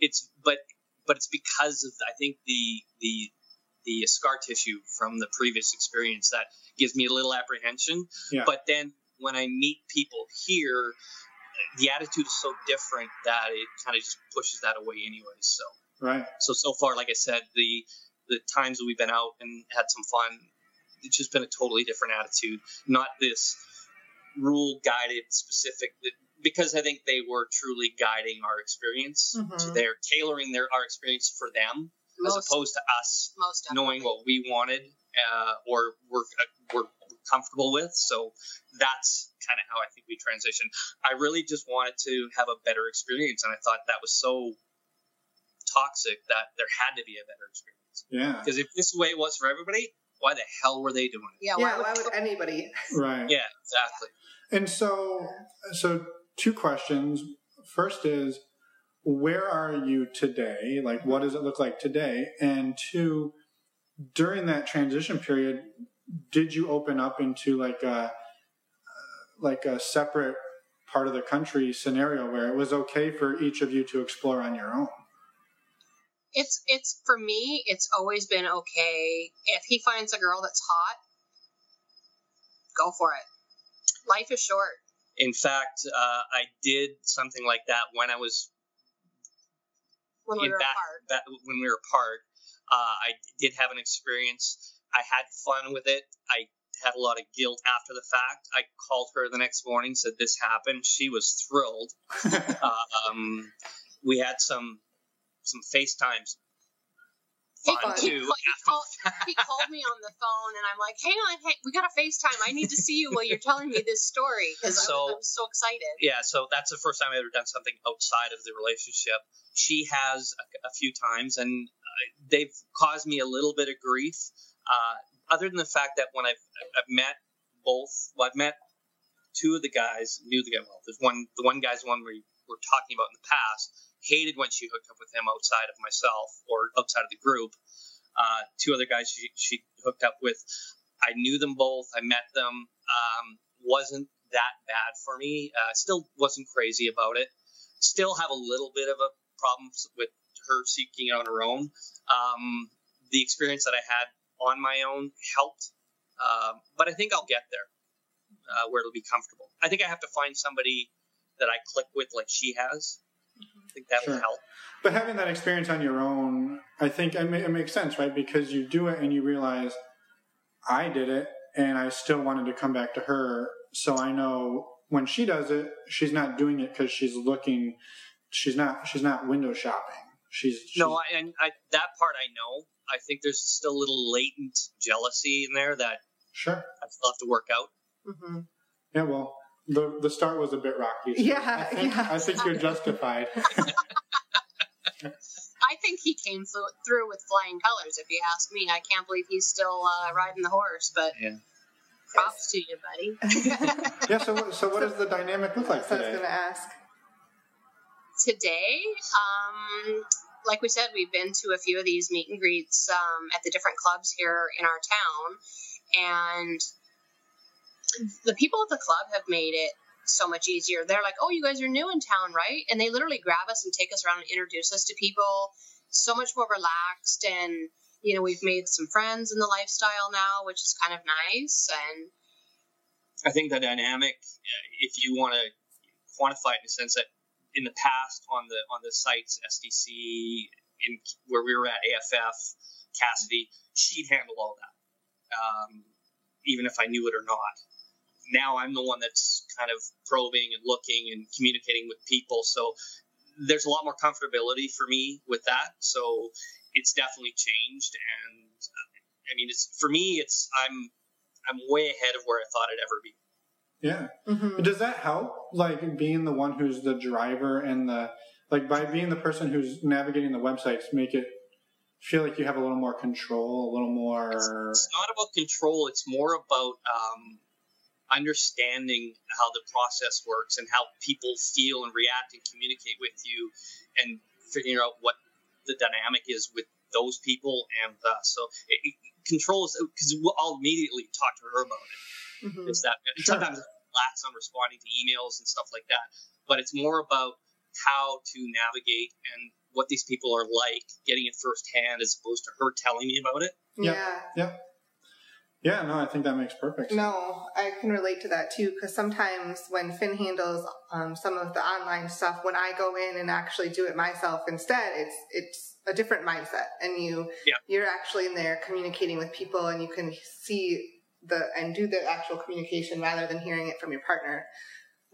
It's but but it's because of I think the the the scar tissue from the previous experience that gives me a little apprehension. Yeah. But then when I meet people here, the attitude is so different that it kind of just pushes that away anyway. So Right. so so far, like I said, the the times that we've been out and had some fun, it's just been a totally different attitude. Not this rule guided specific because I think they were truly guiding our experience. Mhm. They're tailoring their our experience for them as opposed to us Most knowing what we wanted uh, or we're, uh, we're comfortable with. So that's kind of how I think we transitioned. I really just wanted to have a better experience, and I thought that was so toxic that there had to be a better experience. Yeah. Because if this way it was for everybody, why the hell were they doing it? Yeah, yeah, why would anybody? Right. Yeah, exactly. And so, so two questions. First is, where are you today? Like, what does it look like today? And two, during that transition period, did you open up into like a like a separate part of the country scenario where it was okay for each of you to explore on your own? it's it's for me it's always been okay if he finds a girl that's hot go for it life is short In fact, uh, I did something like that when I was when we were back, apart back when we were apart. Uh, I did have an experience. I had fun with it. I had a lot of guilt after the fact. I called her the next morning, said this happened. She was thrilled. uh, um, we had some some FaceTimes. he, Fun he, too. he, called, he called me on the phone and i'm like hang on hey, we got a facetime i need to see you while you're telling me this story because I, So- was- I was so excited Yeah, so that's the first time I've ever done something outside of the relationship. She has a, a few times, and uh, they've caused me a little bit of grief. Uh, other than the fact that when I've, I've met both, well, I've met two of the guys, knew the guy well. There's one, the one guy's the one we were talking about in the past. Hated when she hooked up with him outside of myself or outside of the group. Uh, two other guys she, she hooked up with. I knew them both. I met them. Um, wasn't that bad for me. Uh, still wasn't crazy about it. Still have a little bit of a problem with her seeking it on her own. Um, the experience that I had on my own helped, um, but I think I'll get there uh, where it'll be comfortable. I think I have to find somebody that I click with like she has. I think that will Sure. help. But having that experience on your own, I think it, ma- it makes sense, right? Because you do it and you realize, I did it, and I still wanted to come back to her, so I know when she does it, she's not doing it because she's looking. She's not. She's not window shopping. She's, she's No, I, and I, that part I know. I think there's still a little latent jealousy in there that sure. I still have to work out. hmm Yeah. Well, the the start was a bit rocky. so Yeah, I think, yeah. I think you're justified. i think he came through, through with flying colors if you ask me i can't believe he's still uh, riding the horse but Yeah. props to you buddy yeah. So what- so what does the dynamic look like That's what I was today? going to ask. today um like we said we've been to a few of these meet and greets um, at the different clubs here in our town. And the people at the club have made it so much easier. They're like oh you guys are new in town right? And they literally grab us and take us around and introduce us to people so much more relaxed. And you know we've made some friends in the lifestyle now which is kind of nice. And I think the dynamic, if you want to quantify it in the sense that in the past on the on the sites SDC in where we were at AFF Cassidy, she'd handle all that, um, even if I knew it or not. Now I'm the one that's kind of probing and looking and communicating with people, so there's a lot more comfortability for me with that. So it's definitely changed, and uh, I mean, it's for me, it's I'm I'm way ahead of where I thought I'd ever be. Yeah. hmm Does that help? Like being the one who's the driver and the like by being the person who's navigating the websites, make it feel like you have a little more control, a little more. It's not about control. It's more about um, understanding how the process works and how people feel and react and communicate with you, and figuring out what the dynamic is with those people and us. So it, it, control is because I'll immediately talk to her about it. hmm Is that Sure. sometimes lacks on responding to emails and stuff like that, but it's more about how to navigate and what these people are like, getting it firsthand as opposed to her telling me about it. Yeah. Yeah. Yeah, no, I think that makes perfect sense. No, I can relate to that too because sometimes when Finn handles um, some of the online stuff, when I go in and actually do it myself instead, it's it's a different mindset, and you Yeah. you're actually in there communicating with people, and you can see the and do the actual communication rather than hearing it from your partner.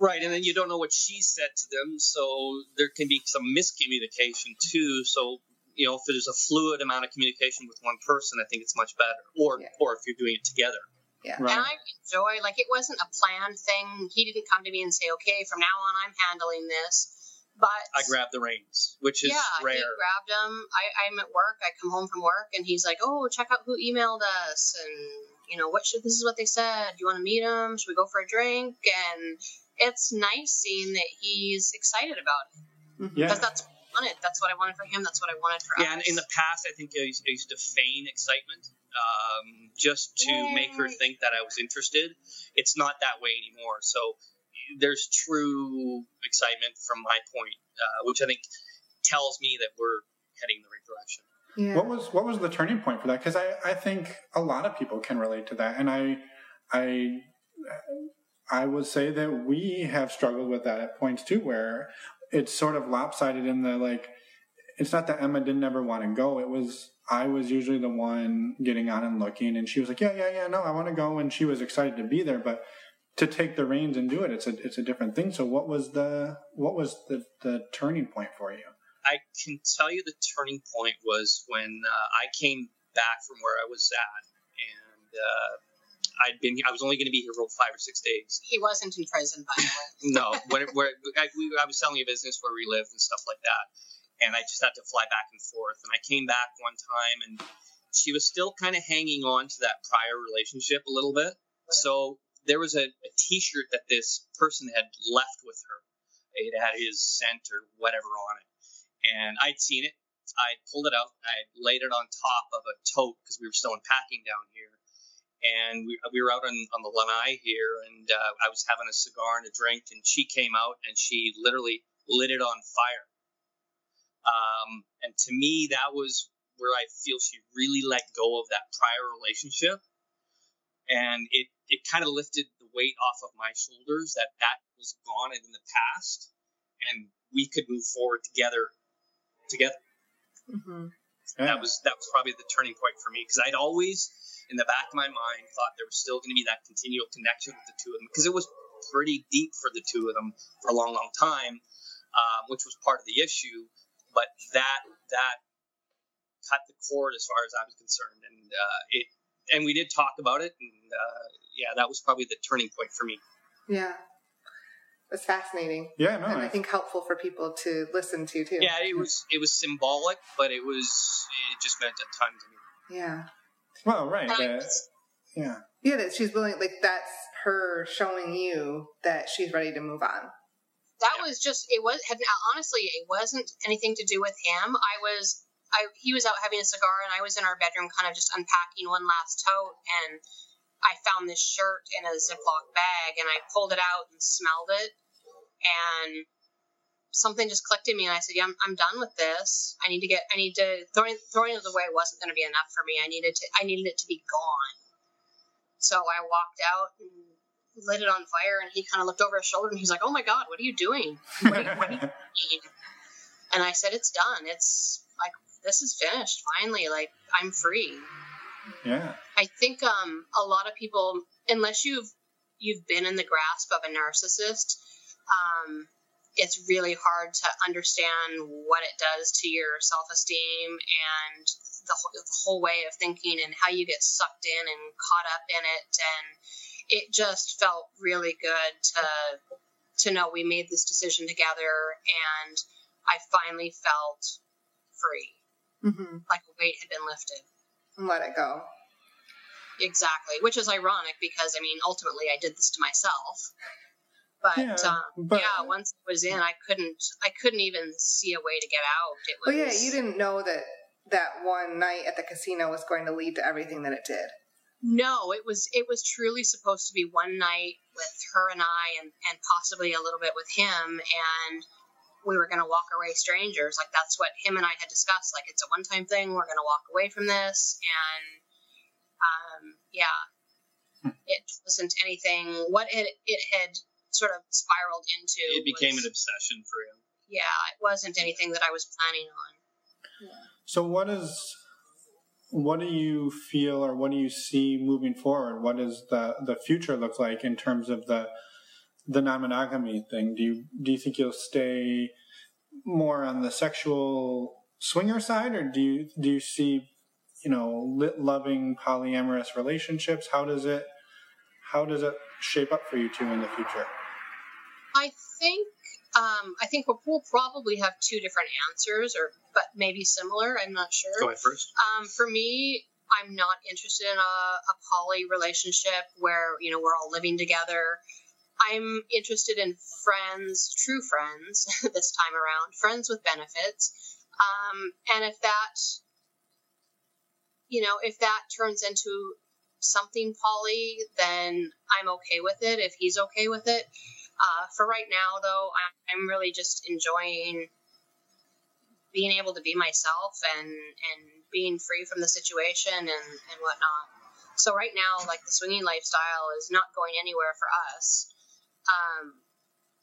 Right, and then you don't know what she said to them, so there can be some miscommunication too. So you know, if there's a fluid amount of communication with one person, I think it's much better. Or Yeah. or if you're doing it together. Yeah. Right. And I enjoy, like, it wasn't a planned thing. He didn't come to me and say, okay, from now on, I'm handling this. But I grabbed the reins, which is yeah, rare. he grabbed them. I, I'm at work. I come home from work, and he's like, "Oh, check out who emailed us, and you know what should this is what they said. Do you want to meet him? Should we go for a drink?" And it's nice seeing that he's excited about it Yeah. because that's what I wanted. That's what I wanted for him. That's what I wanted for Yeah, and us. in the past, I think I used, I used to feign excitement um, just to make her think that I was interested. It's not that way anymore. So there's true excitement from my point, uh, which I think tells me that we're heading in the right direction. Yeah. What was what was the turning point for that? Because I, I think a lot of people can relate to that, and I I I would say that we have struggled with that at points too, where it's sort of lopsided in the like. It's not that Emma didn't ever want to go. It was I was usually the one getting on and looking, and she was like, "Yeah, yeah, yeah, no, I want to go," and she was excited to be there, but to take the reins and do it, it's a it's a different thing. So, what was the what was the the turning point for you? I can tell you the turning point was when uh, I came back from where I was at, and uh, I'd been I was only going to be here for five or six days. he wasn't in prison, by the way. No, when, where I, we, I was selling a business where we lived and stuff like that, and I just had to fly back and forth. And I came back one time, and she was still kind of hanging on to that prior relationship a little bit. So there was a, a T-shirt that this person had left with her. It had his scent or whatever on it, and I'd seen it. I pulled it out. I laid it on top of a tote because we were still unpacking down here and we, we were out on, on the lanai here, and uh, I was having a cigar and a drink, and she came out and she literally lit it on fire. Um, and to me, that was where I feel she really let go of that prior relationship, and it it kind of lifted the weight off of my shoulders that that was gone and in the past, and we could move forward together. Together, hmm Yeah. that was that was probably the turning point for me because I'd always in the back of my mind thought there was still going to be that continual connection with the two of them because it was pretty deep for the two of them for a long, long time, um, which was part of the issue. But that that cut the cord as far as I was concerned, and uh, it and we did talk about it, and uh, yeah, that was probably the turning point for me. Yeah. It's fascinating. yeah, no, and I I- think helpful for people to listen to too. Yeah, it was it was symbolic, but it was it just meant a ton to me. Yeah. well, right, And I that- just- yeah. Yeah, that she's willing, like, that's her showing you that she's ready to move on. that Yeah. was just it was had honestly it wasn't anything to do with him i was i he was out having a cigar and i was in our bedroom kind of just unpacking one last tote and i found this shirt in a ziploc bag and i pulled it out and smelled it and something just clicked in me and i said yeah i'm, I'm done with this i need to get i need to throwing throwing it away wasn't going to be enough for me i needed to i needed it to be gone so i walked out and lit it on fire and he kind of looked over his shoulder and he's like, "Oh my god, what are you doing?" What do you, what do you need? And I said, "It's done. It's this is finished. Finally, like I'm free." yeah. I think um, a lot of people, unless you've you've been in the grasp of a narcissist, um, it's really hard to understand what it does to your self esteem and the whole, the whole way of thinking and how you get sucked in and caught up in it. And it just felt really good to to know we made this decision together and I finally felt free, Mm-hmm. like a weight had been lifted. And let it go. Exactly, which is ironic because I mean, ultimately, I did this to myself. But Yeah, um, but- yeah, once I was in, I couldn't, I couldn't even see a way to get out. It was, Well, yeah, you didn't know that that one night at the casino was going to lead to everything that it did. No, it was, it was truly supposed to be one night with her and I, and and possibly a little bit with him. And we were going to walk away strangers. Like that's what him and I had discussed. Like it's a one time thing. We're going to walk away from this. And um, yeah, it wasn't anything. What it it had sort of spiraled into. It became was, an obsession for him. Yeah, it wasn't anything that I was planning on. So what is what do you feel or what do you see moving forward? What does the the future look like in terms of the the non-monogamy thing? Do you do you think you'll stay more on the sexual swinger side, or do you do you see you know lit loving polyamorous relationships? How does it how does it shape up for you two in the future? I think um, I think we'll, probably have two different answers, or but maybe similar. I'm not sure. Go ahead first. Um, for me, I'm not interested in a, a poly relationship where you know we're all living together. I'm interested in friends, true friends this time around, friends with benefits. Um, and if that, you know, if that turns into something poly, then I'm okay with it. If he's okay with it, uh, for right now, though, I'm really just enjoying being able to be myself and and being free from the situation and and whatnot. So right now, like the swinging lifestyle is not going anywhere for us. Um,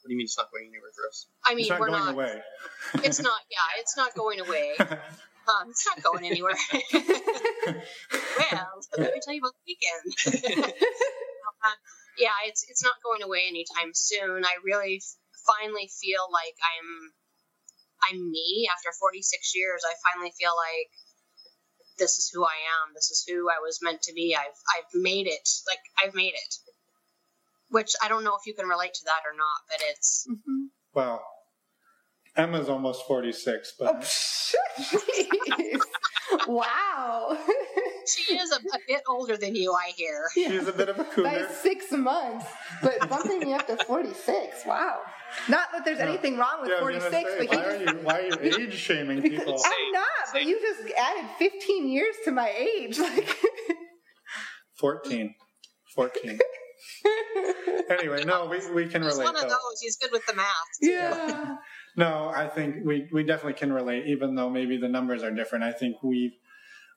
what do you mean it's not going anywhere for us? I mean, it's not we're not going not. Away. It's not. Yeah, it's not going away. Um, it's not going anywhere. well, let me tell you about the weekend. uh, yeah, it's it's not going away anytime soon. I really finally feel like I'm I'm me after 46 years. I finally feel like this is who I am. This is who I was meant to be. I've I've made it. Like I've made it. Which I don't know if you can relate to that or not, but it's mm-hmm. well. Emma's almost 46, but oh, wow. she is a, a, bit older than you, I hear. Yeah. She's a bit of a cougar. By six months, but bumping me up to 46. Wow. Not that there's anything wrong with yeah, 46, say, but why, are you, why are you age shaming people? I'm not, but you just added 15 years to my age. Like 14. 14. anyway, no, we, we can relate. He's one of those. He's good with the math. Yeah. no, I think we, we definitely can relate, even though maybe the numbers are different. I think we've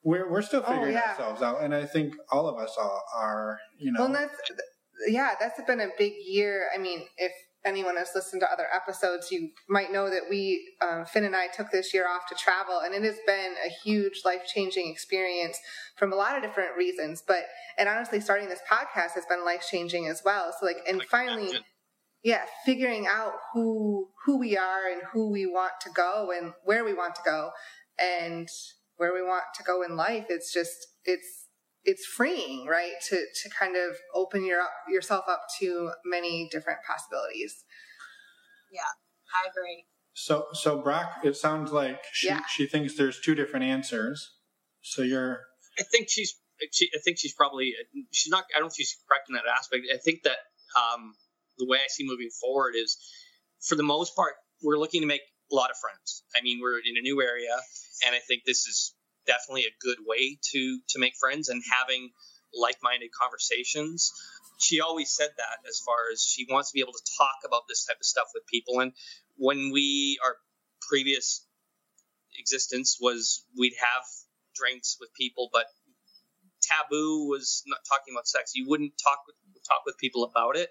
we're we're still oh, figuring oh, yeah. ourselves out, and I think all of us are, are you know. Well, that's yeah, that's been a big year. I mean, if anyone has listened to other episodes, you might know that we, um, Finn and I, took this year off to travel, and it has been a huge life changing experience from a lot of different reasons. But and honestly, starting this podcast has been life changing as well. So like, and finally. Yeah, figuring out who who we are and who we want to go and where we want to go, and where we want to go in life. It's just it's it's freeing, right? To to kind of open your up yourself up to many different possibilities. Yeah, I agree. So so Brock, it sounds like she yeah. she thinks there's two different answers. So you're I think she's she, I think she's probably she's not I don't think she's correct in that aspect. I think that um, the way I see moving forward is for the most part we're looking to make a lot of friends. I mean, we're in a new area and I think this is definitely a good way to to make friends and having like-minded conversations. She always said that as far as she wants to be able to talk about this type of stuff with people. And when we our previous existence was we'd have drinks with people, but taboo was not talking about sex. You wouldn't talk with talk with people about it.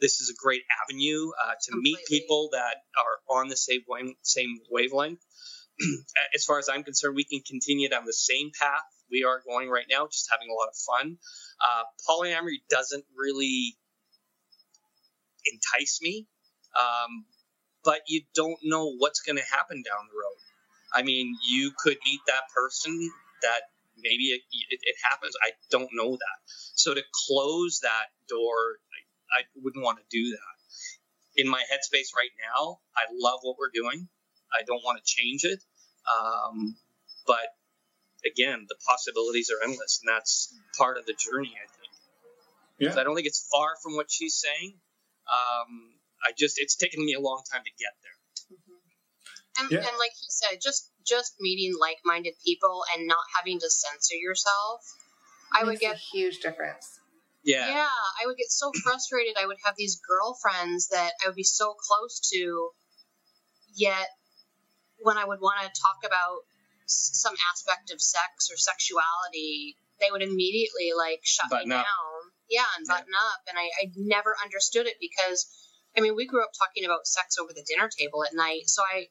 This is a great avenue uh, to Completely. meet people that are on the same same wavelength. as far as I'm concerned, we can continue down the same path we are going right now, just having a lot of fun. Uh, polyamory doesn't really entice me, um, but you don't know what's going to happen down the road. I mean, you could meet that person that maybe it, it, it, happens. I don't know that. So to close that door, I, I wouldn't want to do that. In my headspace right now, I love what we're doing. I don't want to change it. Um, but again, the possibilities are endless, and that's part of the journey, I think. Yeah. I don't think it's far from what she's saying. Um, I just it's taken me a long time to get there. Mm-hmm. And, yeah. and like he said, just just meeting like-minded people and not having to censor yourself, I would get a huge difference. Yeah. Yeah, I would get so frustrated. I would have these girlfriends that I would be so close to yet when I would want to talk about some aspect of sex or sexuality, they would immediately like shut Button me up. down. Yeah, and button up. And I, I never understood it because, I mean, we grew up talking about sex over the dinner table at night. So I,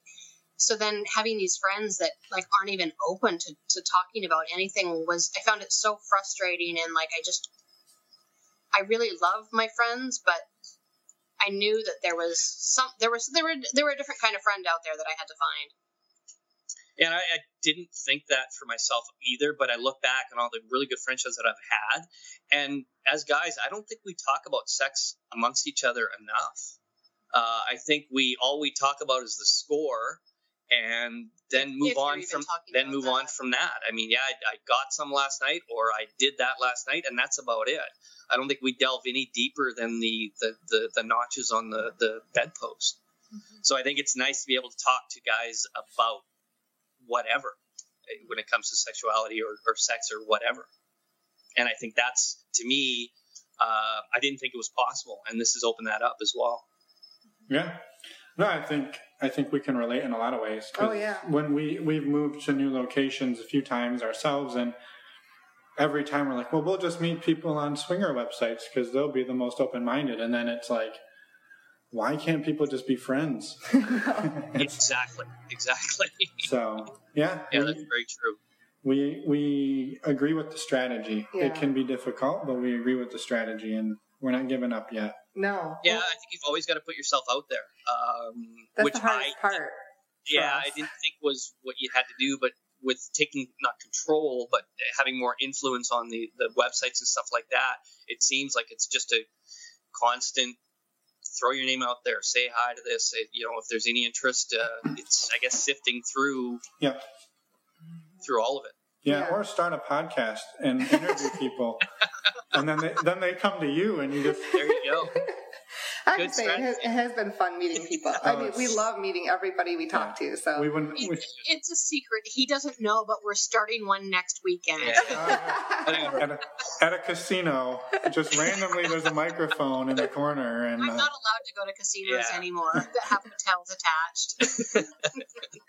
so then having these friends that like aren't even open to, to talking about anything was, I found it so frustrating. And like, I just, I really love my friends, but I knew that there was some, there was, there were, there were a different kind of friend out there that I had to find. And I, I didn't think that for myself either, but I look back on all the really good friendships that I've had. And as guys, I don't think we talk about sex amongst each other enough. Uh, I think we all we talk about is the score, and then move If on from then move that. on from that. I mean, yeah, I, I got some last night, or I did that last night, and that's about it. I don't think we delve any deeper than the the, the, the notches on the the bedpost. Mm-hmm. So I think it's nice to be able to talk to guys about whatever eh, when it comes to sexuality or, or sex or whatever. And I think that's to me, uh, I didn't think it was possible, and this has opened that up as well. Yeah. No, I think I think we can relate in a lot of ways. Oh, yeah. When we we've moved to new locations a few times ourselves, and every time we're like, well, we'll just meet people on swinger websites because they'll be the most open minded, and then it's like, why can't people just be friends? Exactly, exactly. so yeah, yeah, we- that's very true. we we agree with the strategy. Yeah. It can be difficult, but we agree with the strategy, and we're not giving up yet. No. Yeah, I think you've always got to put yourself out there, um, That's which the hardest I part. yeah. I didn't think was what you had to do, but with taking not control, but having more influence on the the websites and stuff like that, it seems like it's just a constant throw your name out there, say hi to this. You know, if there's any interest, uh, it's I guess sifting through Yeah. through all of it. Yeah, Yeah. or start a podcast and interview people, and then they then they come to you, and you just There you go. I have Good say, it has, it has been fun meeting people. I Oh, mean, we love meeting everybody we talk to. So we wouldn't. We, It's, it's a secret. He doesn't know, but we're starting one next weekend. Yeah. at, a, at a casino, just randomly, there's a microphone in the corner, and I'm uh, not allowed to go to casinos Yeah. anymore that have hotels attached.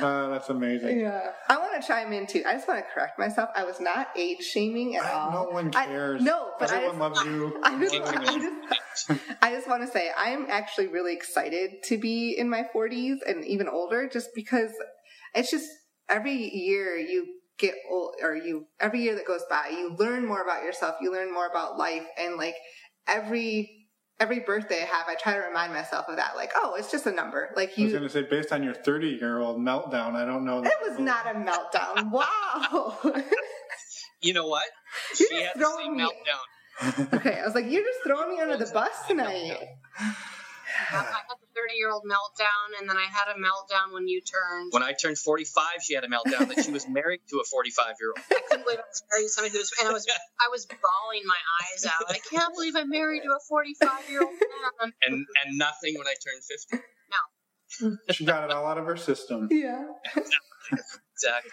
uh, that's amazing. Yeah, I want to chime in too. I just want to correct myself. I was not age shaming at all. no one I- cares. no, but I everyone just, loves you. I just, I just, I just want to say I'm actually really excited to be in my 40s and even older, just because it's just every year you get old, or you every year that goes by, you learn more about yourself, you learn more about life, and like every every birthday I have, I try to remind myself of that. Like, oh, it's just a number. Like you. I was going to say, based on your 30 year old meltdown, I don't know. it was not a meltdown. Wow. You know what? You're She had the same me- meltdown. okay, I was like, you're just throwing me under the bus tonight. I had the 30 year old meltdown, and then I had a meltdown when you turned. When I turned 45, she had a meltdown that she was married to a 45 year old. I couldn't believe I was married to somebody who was, and I was, I was bawling my eyes out. I can't believe I'm married to a 45 year old man. And and nothing when I turned 50. No. she got it all out of her system. Yeah. Exactly.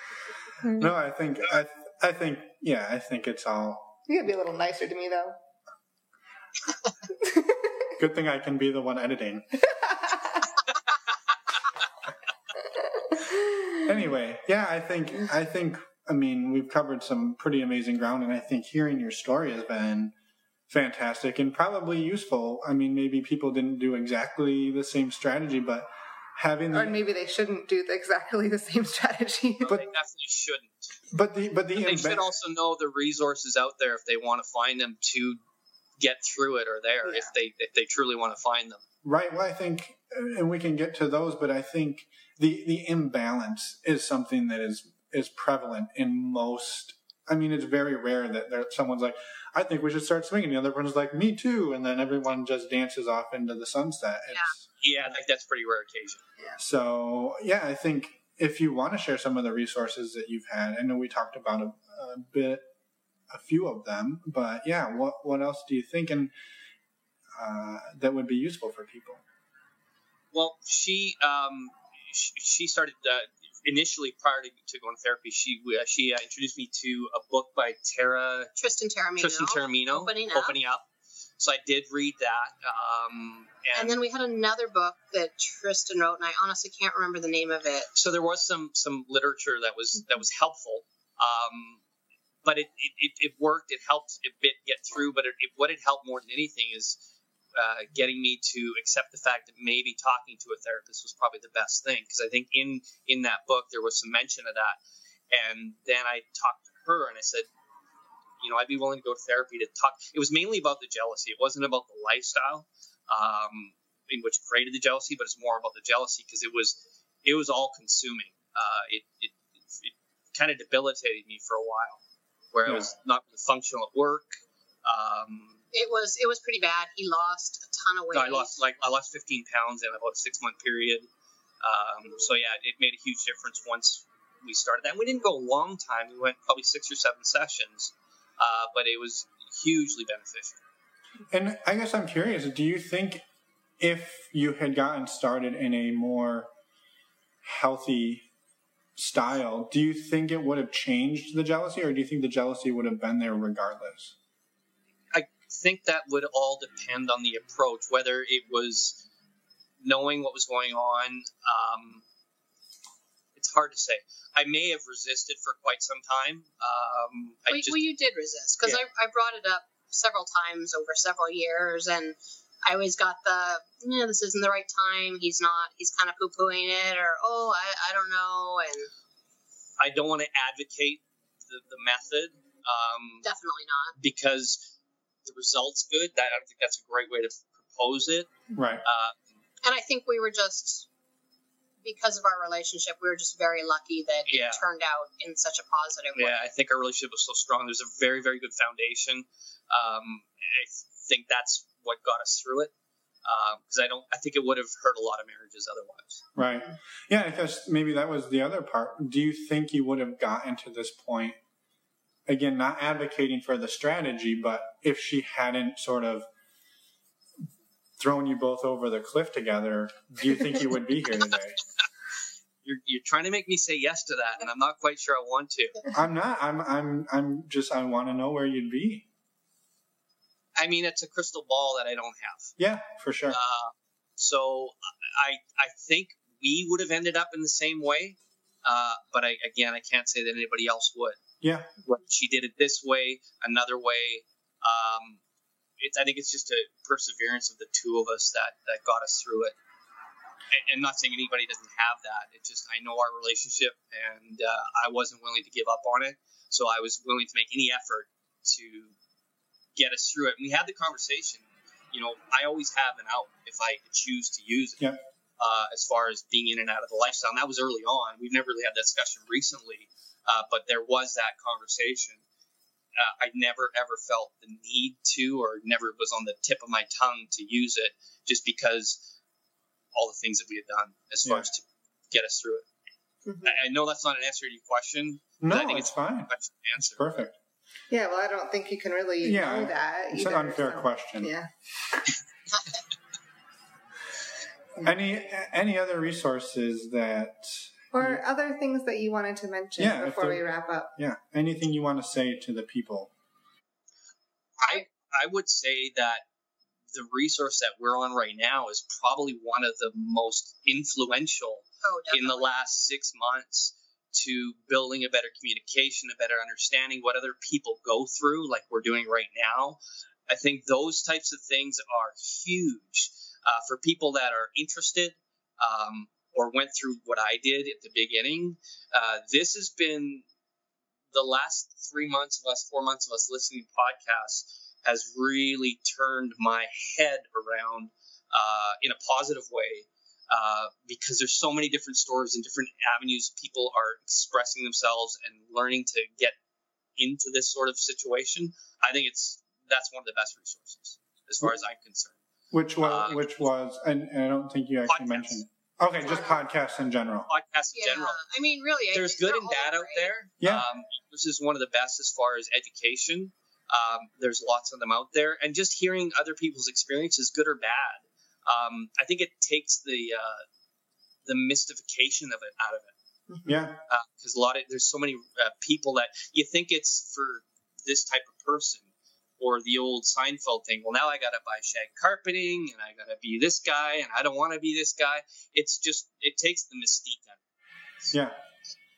No, I think I I think yeah, I think it's all You gotta be a little nicer to me, though. good thing I can be the one editing. Anyway, yeah, I think I think I mean we've covered some pretty amazing ground, and I think hearing your story has been fantastic and probably useful. I mean, maybe people didn't do exactly the same strategy, but having or maybe they shouldn't do exactly the same strategy. No, But- they definitely shouldn't. but the but the But they imba- should also know the resources out there if they want to find them to get through it are there Yeah. if they if they truly want to find them. Right. Well, I think, and we can get to those, but I think the the imbalance is something that is is prevalent in most. I mean, it's very rare that there, someone's like, "I think we should start swinging." The other person's like, "Me too," and then everyone just dances off into the sunset. It's, Yeah, like that's a pretty rare occasion. So, yeah, I think if you want to share some of the resources that you've had, I know we talked about a, a bit, a few of them, but yeah, what what else do you think and uh, that would be useful for people? Well, she um, she, she started uh, initially prior to, to going to therapy. She uh, she uh, introduced me to a book by Tara Tristan Taormino. Tristan Taormino, Opening Up. Up. So I did read that. Um, and, And then we had another book that Tristan wrote, and I honestly can't remember the name of it. so there was some some literature that was that was helpful. Um, but it, it, it, worked. It helped a bit get through. But it, it, what it helped more than anything is uh, getting me to accept the fact that maybe talking to a therapist was probably the best thing. Because I think in in that book there was some mention of that. And then I talked to her and I said, you know, I'd be willing to go to therapy to talk. It was mainly about the jealousy. It wasn't about the lifestyle, um, in which created the jealousy, but it's more about the jealousy because it was it was all consuming. Uh, it, it it kind of debilitated me for a while, where I was not really functional at work. Um, It was it was pretty bad. He lost a ton of weight. I lost like I lost 15 pounds in about a six month period. Um, so yeah, it made a huge difference once we started that. And we didn't go a long time. We went probably six or seven sessions, uh, but it was hugely beneficial. And I guess I'm curious. Do you think if you had gotten started in a more healthy style, do you think it would have changed the jealousy, or do you think the jealousy would have been there regardless? I think that would all depend on the approach, whether it was knowing what was going on. Um, it's hard to say. I may have resisted for quite some time. Um, I well, just, well, you did resist because Yeah. I, I brought it up several times over several years, and I always got the, you know, this isn't the right time. He's not. He's kind of poo pooing it, or oh, I, I don't know, and I don't want to advocate the, the method um, definitely not. because the result's good. That I think that's a great way to propose it. Right. Uh, And I think we were just because of our relationship, we were just very lucky that Yeah. it turned out in such a positive way. Yeah, I think our relationship was so strong. There's a very, very good foundation. Um, I think that's what got us through it. Um, because I don't, I think it would have hurt a lot of marriages otherwise. Right. Yeah, because maybe that was the other part. Do you think you would have gotten to this point? Again, not advocating for the strategy, but if she hadn't sort of thrown you both over the cliff together, do you think you would be here today? You're, you're trying to make me say yes to that, and I'm not quite sure I want to. I'm not. I'm. I'm. I'm just. I want to know where you'd be. I mean, it's a crystal ball that I don't have. Yeah, for sure. Uh, so I, I think we would have ended up in the same way. Uh, but I, again, I can't say that anybody else would. Yeah. She did it this way, another way. Um, it's, I think it's just a perseverance of the two of us that, that got us through it. And, and not saying anybody doesn't have that. It's just I know our relationship, and uh, I wasn't willing to give up on it. So I was willing to make any effort to get us through it. And we had the conversation. You know, I always have an out if I choose to use it. Yeah. Uh, as far as being in and out of the lifestyle, and that was early on. We've never really had that discussion recently, uh, but there was that conversation. Uh, I never ever felt the need to, or never was on the tip of my tongue to use it, just because all the things that we had done as far Yeah. as to get us through it. Mhm. I, I know that's not an answer to your question. No, I think it's it's fine. a question answer. Perfect. Yeah, well, I don't think you can really Yeah, know that. It's either, an unfair so- question. Yeah. Any any other resources that? Or other things that you wanted to mention Yeah, if before we wrap up. Yeah. Anything you want to say to the people? I I would say that the resource that we're on right now is probably one of the most influential Oh, in the last six months to building a better communication, a better understanding what other people go through, like we're doing right now. I think those types of things are huge uh, for people that are interested um, or went through what I did at the beginning. Uh, this has been the last three months of us, four months of us listening to podcasts has really turned my head around uh, in a positive way uh, because there's so many different stories and different avenues people are expressing themselves and learning to get into this sort of situation. I think it's that's one of the best resources as far as I'm concerned. Which was Uh, which was, and, and I don't think you actually Podcasts. mentioned it. Okay, just podcasts in general. Podcasts in yeah, general. I mean, really, I There's think good and all bad out there. Yeah. Um, this is one of the best as far as education. Um, there's lots of them out there, and just hearing other people's experiences, good or bad, um, I think it takes the uh, the mystification of it out of it. Yeah. because a lot of there's so many uh, people that you think it's for this type of person, or the old Seinfeld thing. Well, now I got to buy shag carpeting and I got to be this guy and I don't want to be this guy. It's just, it takes the mystique out. Yeah.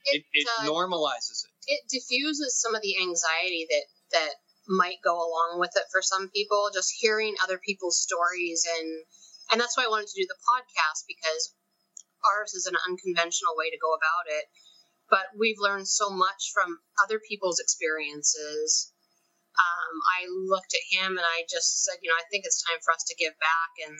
It, it uh, normalizes it. it diffuses some of the anxiety that that might go along with it for some people just hearing other people's stories and and that's why i wanted to do the podcast because ours is an unconventional way to go about it. But we've learned so much from other people's experiences. Um, i looked at him and i just said you know i think it's time for us to give back and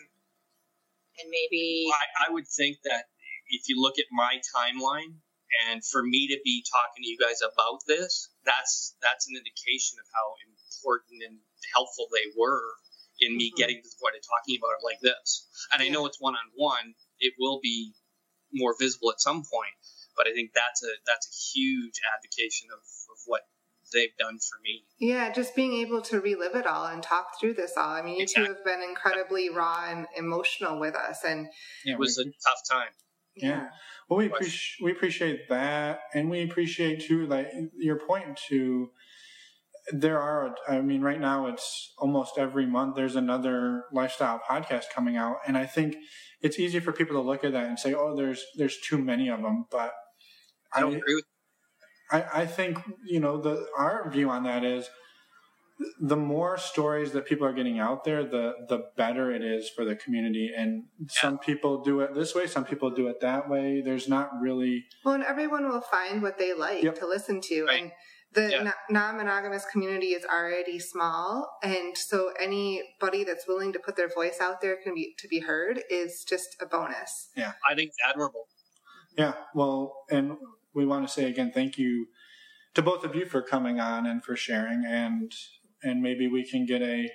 and maybe I, I would think that if you look at my timeline, and for me to be talking to you guys about this, that's that's an indication of how important and helpful they were in me Mhm. getting to the point of talking about it like this. And I know it's one on one; it will be more visible at some point. But I think that's a that's a huge advocation of, of what they've done for me. Yeah, just being able to relive it all and talk through this all. I mean, you two have been incredibly raw and emotional with us, and Yeah. It was we- a tough time. Yeah. Well, we appreciate we appreciate that, and we appreciate too, like your point to. There are, I mean, right now it's almost every month. There's another lifestyle podcast coming out, and I think it's easy for people to look at that and say, "Oh, there's there's too many of them." But I don't agree with I, I think you know the our view on that is the more stories that people are getting out there, the the better it is for the community. And some people do it this way, some people do it that way. There's not really well, and everyone will find what they like Yep. to listen to, Right. and the Yeah. non-monogamous community is already small, and so anybody that's willing to put their voice out there can be to be heard is just a bonus. Yeah. I think it's admirable. Yeah, well, and we want to say again, thank you to both of you for coming on and for sharing, and and maybe we can get a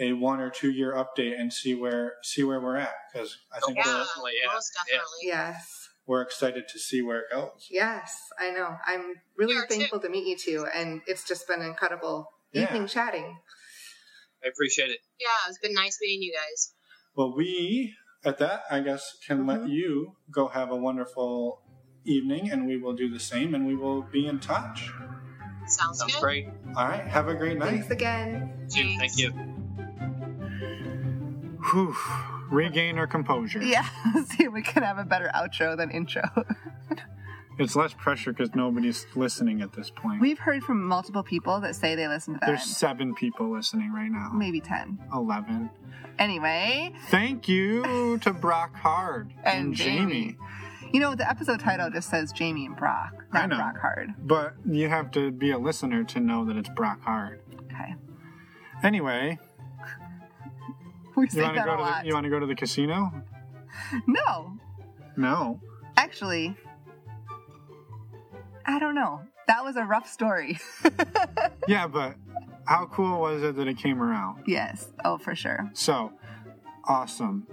a one or two year update and see where see where we're at because I think yeah, we're, definitely, yeah, most yeah. definitely Yes, we're excited to see where it goes. yes, I know. I'm really We are too. thankful to meet you two, and it's just been an incredible Yeah. evening chatting. I appreciate it. yeah it's been nice meeting you guys Well, we at that I guess can let Mhm. you go have a wonderful evening, and we will do the same, and we will be in touch. sounds, Sounds good great. All right, have a great night. Thanks again. Thank you. Whew. Regain our composure. Yeah, see, if we can have a better outro than intro. It's less pressure because nobody's listening at this point. We've heard from multiple people that say they listen to that. There's seven people listening right now. maybe 10. 11. Anyway, Thank you to Brock Hard and, and Jamie. Jamie. You know, the episode title just says Jamie and Brock, I not know. Brock Hard. But you have to be a listener to know that it's Brock Hard. Okay. Anyway, We you say want to that go a to lot. the, you want to go to the casino? No, No. actually, I don't know. That was a rough story. Yeah, but how cool was it that it came around? yes. Oh, for sure. So, awesome.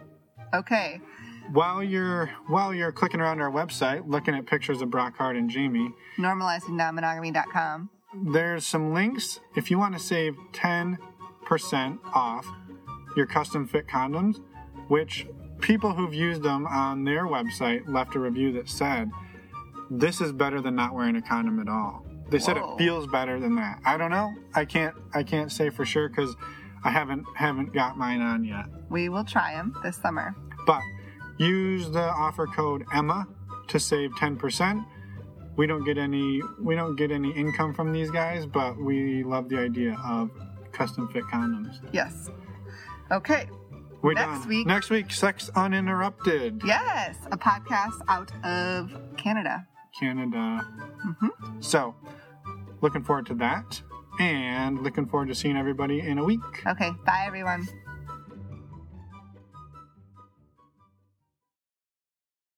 Okay. While you're while you're clicking around our website, looking at pictures of Brock Hard and Jamie, Normalizingnonmonogamy.com. there's some links if you want to save 10% off your custom fit condoms, which people who've used them on their website left a review that said this is better than not wearing a condom at all. They said it feels better than that. I don't know. I can't I can't say for sure cuz I haven't haven't got mine on yet. We will try them this summer. But use the offer code Emma to save 10%. We don't get any we don't get any income from these guys, but we love the idea of custom fit condoms. Yes. Okay. We're Next done. week- Next week, Sex Uninterrupted. Yes. A podcast out of Canada. Canada. hmm So, looking forward to that and looking forward to seeing everybody in a week. Okay. Bye, everyone.